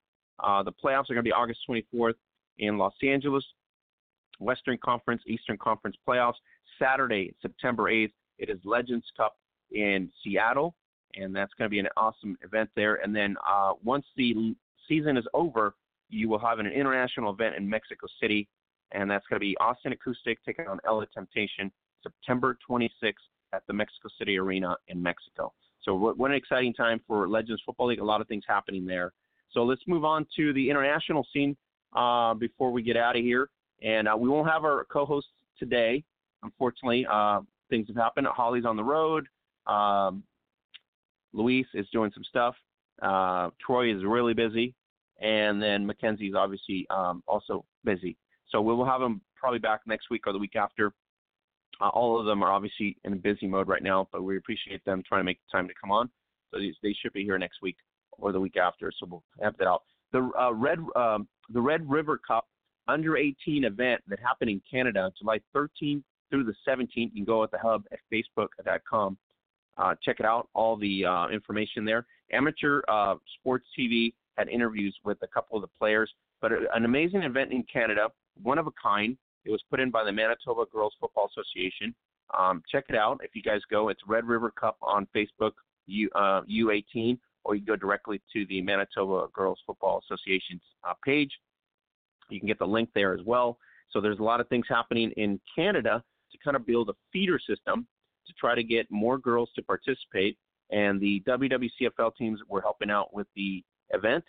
Uh, the playoffs are going to be August 24th in Los Angeles, Western Conference, Eastern Conference playoffs. Saturday, September 8th, it is Legends Cup in Seattle, and that's going to be an awesome event there. And then uh, once the season is over, you will have an international event in Mexico City and that's going to be Austin Acoustic taking on LA Temptation September 26th at the Mexico City Arena in Mexico. So what an exciting time for Legends Football League. A lot of things happening there. So let's move on to the international scene uh, before we get out of here. And uh, we won't have our co-host today, unfortunately. Uh, things have happened. Holly's on the road. Um, Louise is doing some stuff. Uh, Troy is really busy, and then Mackenzie's obviously um, also busy. So we will have them probably back next week or the week after. Uh, all of them are obviously in a busy mode right now, but we appreciate them trying to make the time to come on. So these, they should be here next week or the week after. So we'll have that out. The uh, Red um, the Red River Cup under 18 event that happened in Canada July 13th through the 17th. You can go at the hub at facebook.com. Uh, check it out. All the uh, information there. Amateur uh, Sports TV had interviews with a couple of the players, but an amazing event in Canada one of a kind. It was put in by the Manitoba Girls Football Association. Um, check it out if you guys go. It's Red River Cup on Facebook, U, uh, U18, or you can go directly to the Manitoba Girls Football Association's uh, page. You can get the link there as well. So there's a lot of things happening in Canada to kind of build a feeder system to try to get more girls to participate. And the WWCFL teams were helping out with the event,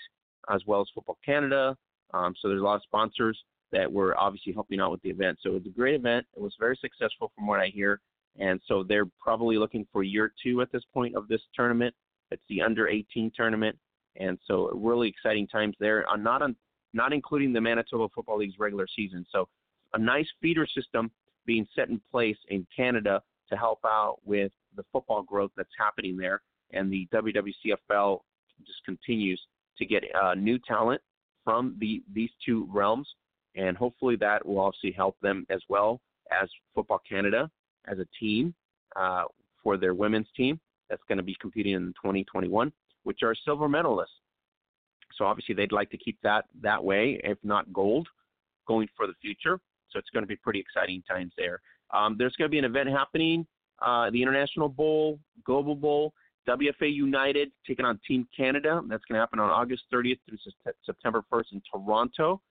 as well as Football Canada. Um, so there's a lot of sponsors that were obviously helping out with the event. So it was a great event. It was very successful from what I hear. And so they're probably looking for year two at this point of this tournament. It's the under 18 tournament. And so really exciting times there. Uh, not on, not including the Manitoba Football League's regular season. So a nice feeder system being set in place in Canada to help out with the football growth that's happening there. And the WWCFL just continues to get uh, new talent from the these two realms, and hopefully that will obviously help them as well as Football Canada as a team uh, for their women's team that's going to be competing in 2021, which are silver medalists. So obviously they'd like to keep that that way, if not gold, going for the future. So it's going to be pretty exciting times there. Um, there's going to be an event happening, uh, the International Bowl, Global Bowl, WFA United taking on Team Canada. That's going to happen on August 30th through September 1st in Toronto.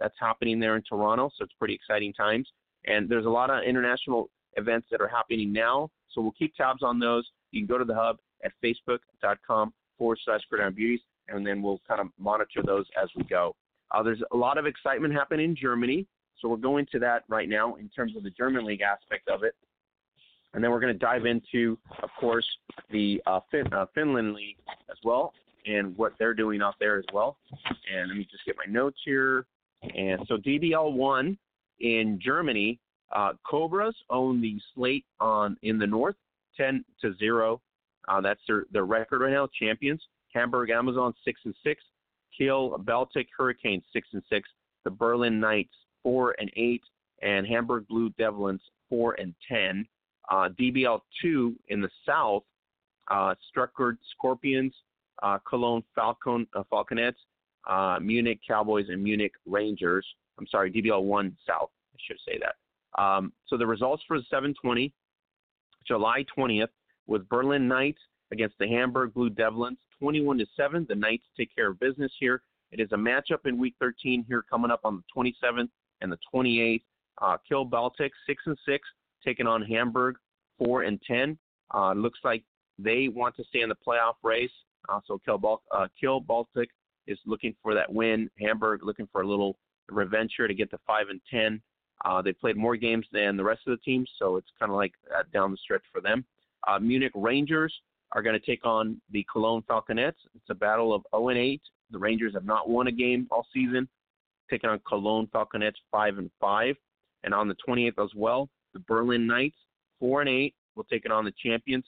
That's happening there in Toronto, so it's pretty exciting times. And there's a lot of international events that are happening now, so we'll keep tabs on those. You can go to the hub at facebook.com forward slash gridiron beauties, and then we'll kind of monitor those as we go. Uh, there's a lot of excitement happening in Germany. So we're going to that right now in terms of the German league aspect of it. And then we're going to dive into, of course, the uh, fin- uh, Finland league as well and what they're doing out there as well. And let me just get my notes here. And so DBL one in Germany, uh, Cobras own the slate on in the north, 10 to zero. Uh, that's their, their record right now. Champions Hamburg Amazon six and six, Kiel Baltic Hurricanes six and six, the Berlin Knights four and eight, and Hamburg Blue Devils four and ten. Uh, DBL two in the south, uh, Stuttgart Scorpions, uh, Cologne Falcon uh, Falconets, uh, Munich Cowboys, and Munich Rangers. I'm sorry, DBL one south. I should say that. Um, so the results for the 720, July 20th, was Berlin Knights against the Hamburg Blue Devils, 21 to seven. The Knights take care of business here. It is a matchup in Week 13 here coming up on the 27th and the 28th. Uh, Kiel Baltic six and six, taking on Hamburg four and ten. Uh, looks like they want to stay in the playoff race. Uh, so Kiel, Bal- uh, Kiel Baltic is looking for that win. Hamburg looking for a little revenge here to get to five and ten. Uh, they played more games than the rest of the teams, so it's kind of like uh, down the stretch for them. Uh, Munich Rangers are going to take on the Cologne Falconets. It's a battle of 0 and 8. The Rangers have not won a game all season taking on Cologne Falconets five and five, and on the 28th as well, the Berlin Knights four and eight will take it on the champions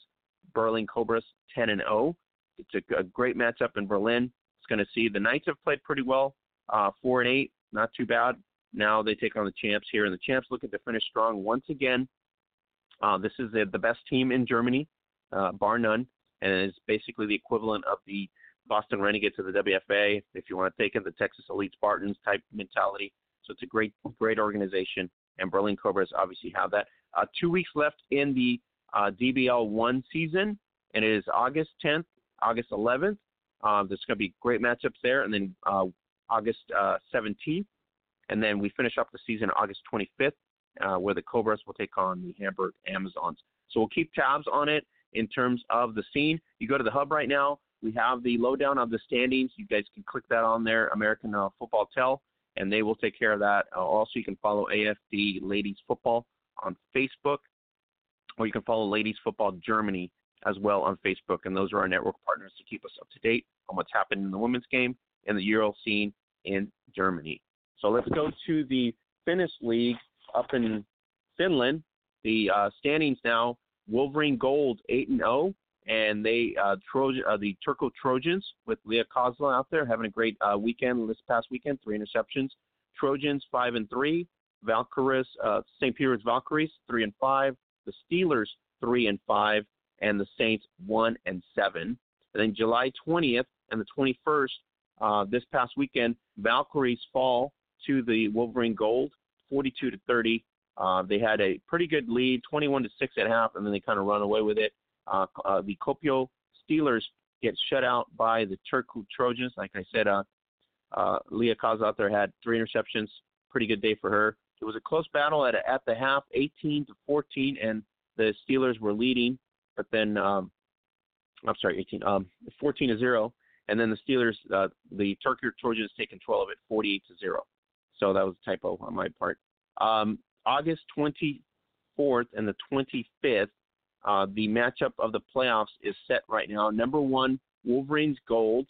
Berlin Cobras 10 and 0. It's a, a great matchup in Berlin. Going to see the Knights have played pretty well, uh, four and eight, not too bad. Now they take on the champs here, and the champs looking to finish strong once again. Uh, this is the, the best team in Germany, uh, bar none, and is basically the equivalent of the Boston Renegades of the WFA, if you want to take in the Texas Elite Spartans type mentality. So it's a great, great organization, and Berlin Cobras obviously have that. Uh, two weeks left in the uh, DBL one season, and it is August 10th, August 11th. Uh, there's going to be great matchups there, and then uh, August 17th, uh, and then we finish up the season August 25th, uh, where the Cobras will take on the Hamburg Amazons. So we'll keep tabs on it in terms of the scene. You go to the hub right now. We have the lowdown of the standings. You guys can click that on there, American uh, Football Tell, and they will take care of that. Uh, also, you can follow AFD Ladies Football on Facebook, or you can follow Ladies Football Germany as well on Facebook, and those are our network partners to keep us up to date on what's happened in the women's game and the Euro scene in Germany. So let's go to the Finnish League up in Finland. The uh, standings now: Wolverine Gold eight and zero, oh and they uh, Trojan, uh, the Turku Trojans with Leah Kozla out there having a great uh, weekend this past weekend, three interceptions. Trojans five and three, Valkyries, uh, St. Peter's Valkyries three and five, the Steelers three and five, and the Saints one and seven. And then July 20th and the 21st, uh, this past weekend, Valkyries fall to the Wolverine Gold, 42 to 30. Uh, they had a pretty good lead, 21 to six at half, and then they kind of run away with it. Uh, uh, the Kuopio Steelers get shut out by the Turku Trojans. Like I said, uh, uh, Leah Kaz out there had three interceptions. Pretty good day for her. It was a close battle at at the half, 18 to 14, and the Steelers were leading, but then um, I'm sorry, 18, um, 14 to zero, and then the Steelers, uh, the Turku Trojans take control of it, 48 to zero. So that was a typo on my part. Um, August 24th and the 25th, uh, the matchup of the playoffs is set right now. Number one, Wolverines Gold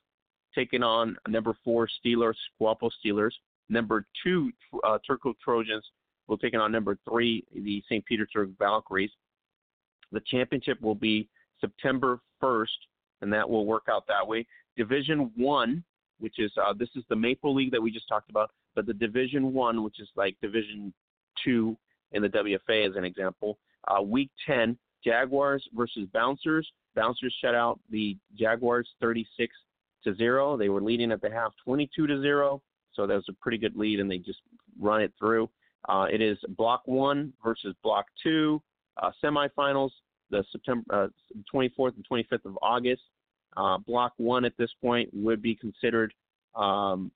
taking on number four Steelers, Kuopio Steelers. Number two, uh, Turku Trojans will take on number three, the St. Petersburg Valkyries. The championship will be September 1st, and that will work out that way. Division One, which is uh, this is the Maple League that we just talked about, but the Division One, which is like Division Two in the WFA, as an example. Uh, week 10, Jaguars versus Bouncers. Bouncers shut out the Jaguars 36 to zero. They were leading at the half 22 to zero, so that was a pretty good lead, and they just run it through. Uh, it is Block One versus Block Two uh, semifinals, the September uh, 24th and 25th of August. Uh, block One at this point would be considered um,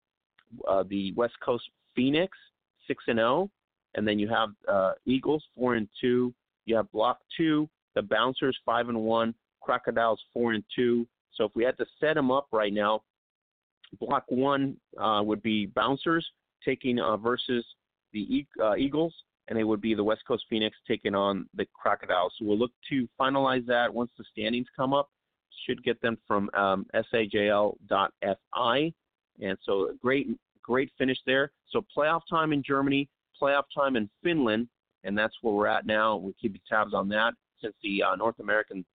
uh, the West Coast Phoenix, six and zero, and then you have uh, Eagles four and two. You have Block Two, the Bouncers five and one, Crocodiles four and two. So if we had to set them up right now, Block One uh, would be Bouncers taking versus the uh, Eagles, and it would be the West Coast Phoenix taking on the Crocodiles. So we'll look to finalize that once the standings come up. Should get them from um, sajl.fi, and so great, great finish there. So playoff time in Germany, playoff time in Finland, and that's where we're at now. We're keeping tabs on that since the uh, North American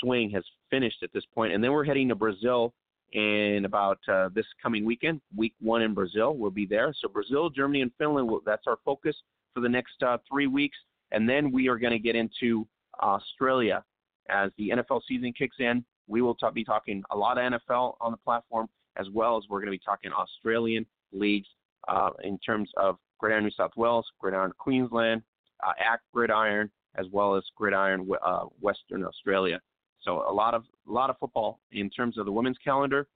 swing has finished at this point, and then we're heading to Brazil in about uh, this coming weekend. Week one in Brazil, we'll be there. So Brazil, Germany, and Finland. That's our focus for the next uh, three weeks, and then we are going to get into Australia as the NFL season kicks in. We will t- be talking a lot of NFL on the platform, as well as we're going to be talking Australian leagues uh, in terms of Gridiron New South Wales, Gridiron Queensland, uh, ACT Gridiron, as well as Gridiron uh, Western Australia. So a lot of a lot of football in terms of the women's calendar,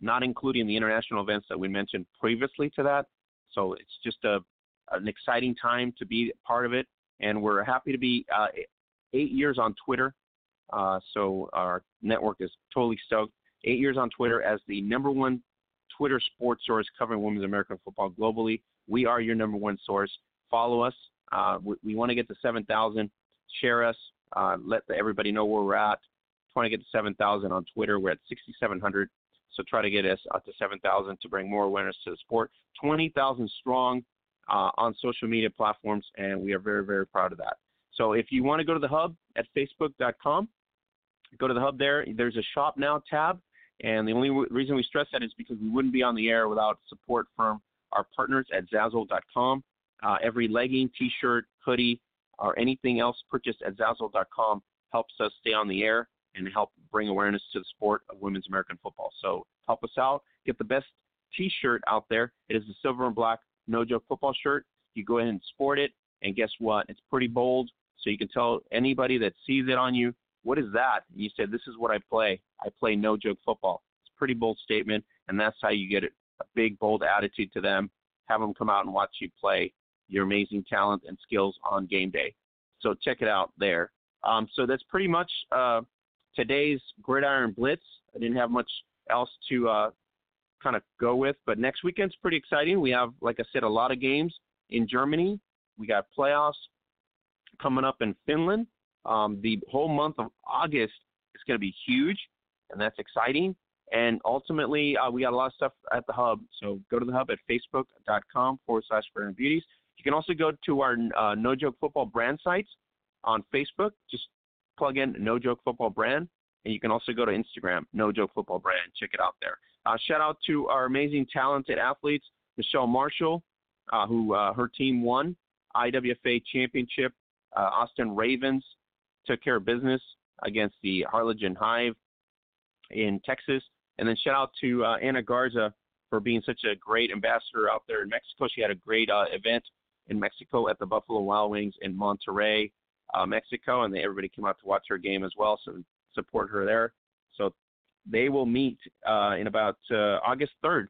not including the international events that we mentioned previously to that. So it's just a an exciting time to be part of it, and we're happy to be uh, eight years on Twitter. Uh, so our network is totally stoked. Eight years on Twitter as the number one Twitter sports source covering women's American football globally. We are your number one source. Follow us. Uh, we, we want to get to 7,000. Share us. Uh, let everybody know where we're at. Trying to get to 7,000 on Twitter. We're at 6,700. So try to get us up to 7,000 to bring more awareness to the sport. 20,000 strong uh, on social media platforms, and we are very, very proud of that. So if you want to go to the hub at facebook.com, go to the hub there. There's a shop now tab, and the only reason we stress that is because we wouldn't be on the air without support from our partners at Zazzle.com. Uh, every legging, T-shirt, hoodie, or anything else purchased at Zazzle.com helps us stay on the air and help bring awareness to the sport of women's American football. So help us out. Get the best T-shirt out there. It is the silver and black No Joke football shirt. You go ahead and sport it, and guess what? It's pretty bold, so you can tell anybody that sees it on you, what is that? And you say, this is what I play. I play No Joke football. It's a pretty bold statement, and that's how you get a big, bold attitude to them. Have them come out and watch you play your amazing talent and skills on game day. So check it out there. Um, so that's pretty much uh, today's Gridiron Blitz. I didn't have much else to uh, kind of go with, but next weekend's pretty exciting. We have, like I said, a lot of games in Germany. We got playoffs coming up in Finland. Um, the whole month of August is going to be huge, and that's exciting. And ultimately, uh, we got a lot of stuff at the hub. So go to the hub at facebook.com forward slash Gridiron Beauties. You can also go to our uh, No Joke Football brand sites on Facebook. Just plug in No Joke Football brand. And you can also go to Instagram, No Joke Football brand. Check it out there. Uh, shout out to our amazing, talented athletes, Michelle Marshall, uh, who uh, her team won IWFA championship. Uh, Austin Ravens took care of business against the Harlingen Hive in Texas. And then shout out to uh, Anna Garza for being such a great ambassador out there in Mexico. She had a great uh, event in Mexico at the Buffalo Wild Wings in Monterrey, Mexico, and they, everybody came out to watch her game as well. So support her there. So they will meet uh, in about uh, August 3rd.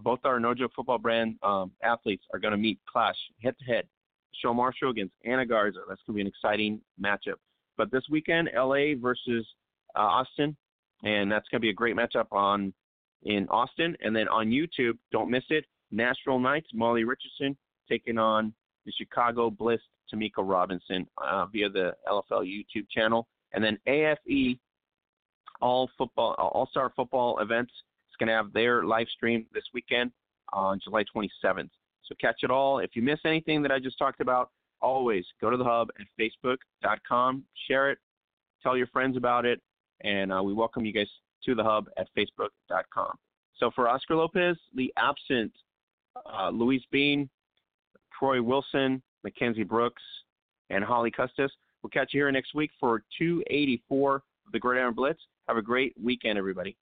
both our No Joke Football brand um, athletes are going to meet, clash head to head Michelle Marshall against Anna Garza. That's going to be an exciting matchup. But this weekend, LA versus uh, Austin, and that's going to be a great matchup on in Austin. And then on YouTube, don't miss it. Nashville Knights, Molly Richardson taking on the Chicago Bliss, Tamika Robinson uh, via the LFL YouTube channel. And then AFE, all football, all star football events, is going to have their live stream this weekend on July 27th. So catch it all. If you miss anything that I just talked about, always go to the hub at facebook.com, share it, tell your friends about it, and uh, we welcome you guys to the hub at facebook.com. So for Oscar Lopez, the absent uh, Louise Bean, Troy Wilson, Mackenzie Brooks, and Holly Custis. We'll catch you here next week for 284 of the Gridiron Blitz. Have a great weekend, everybody.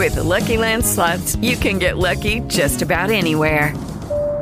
With the Lucky Land slots, you can get lucky just about anywhere.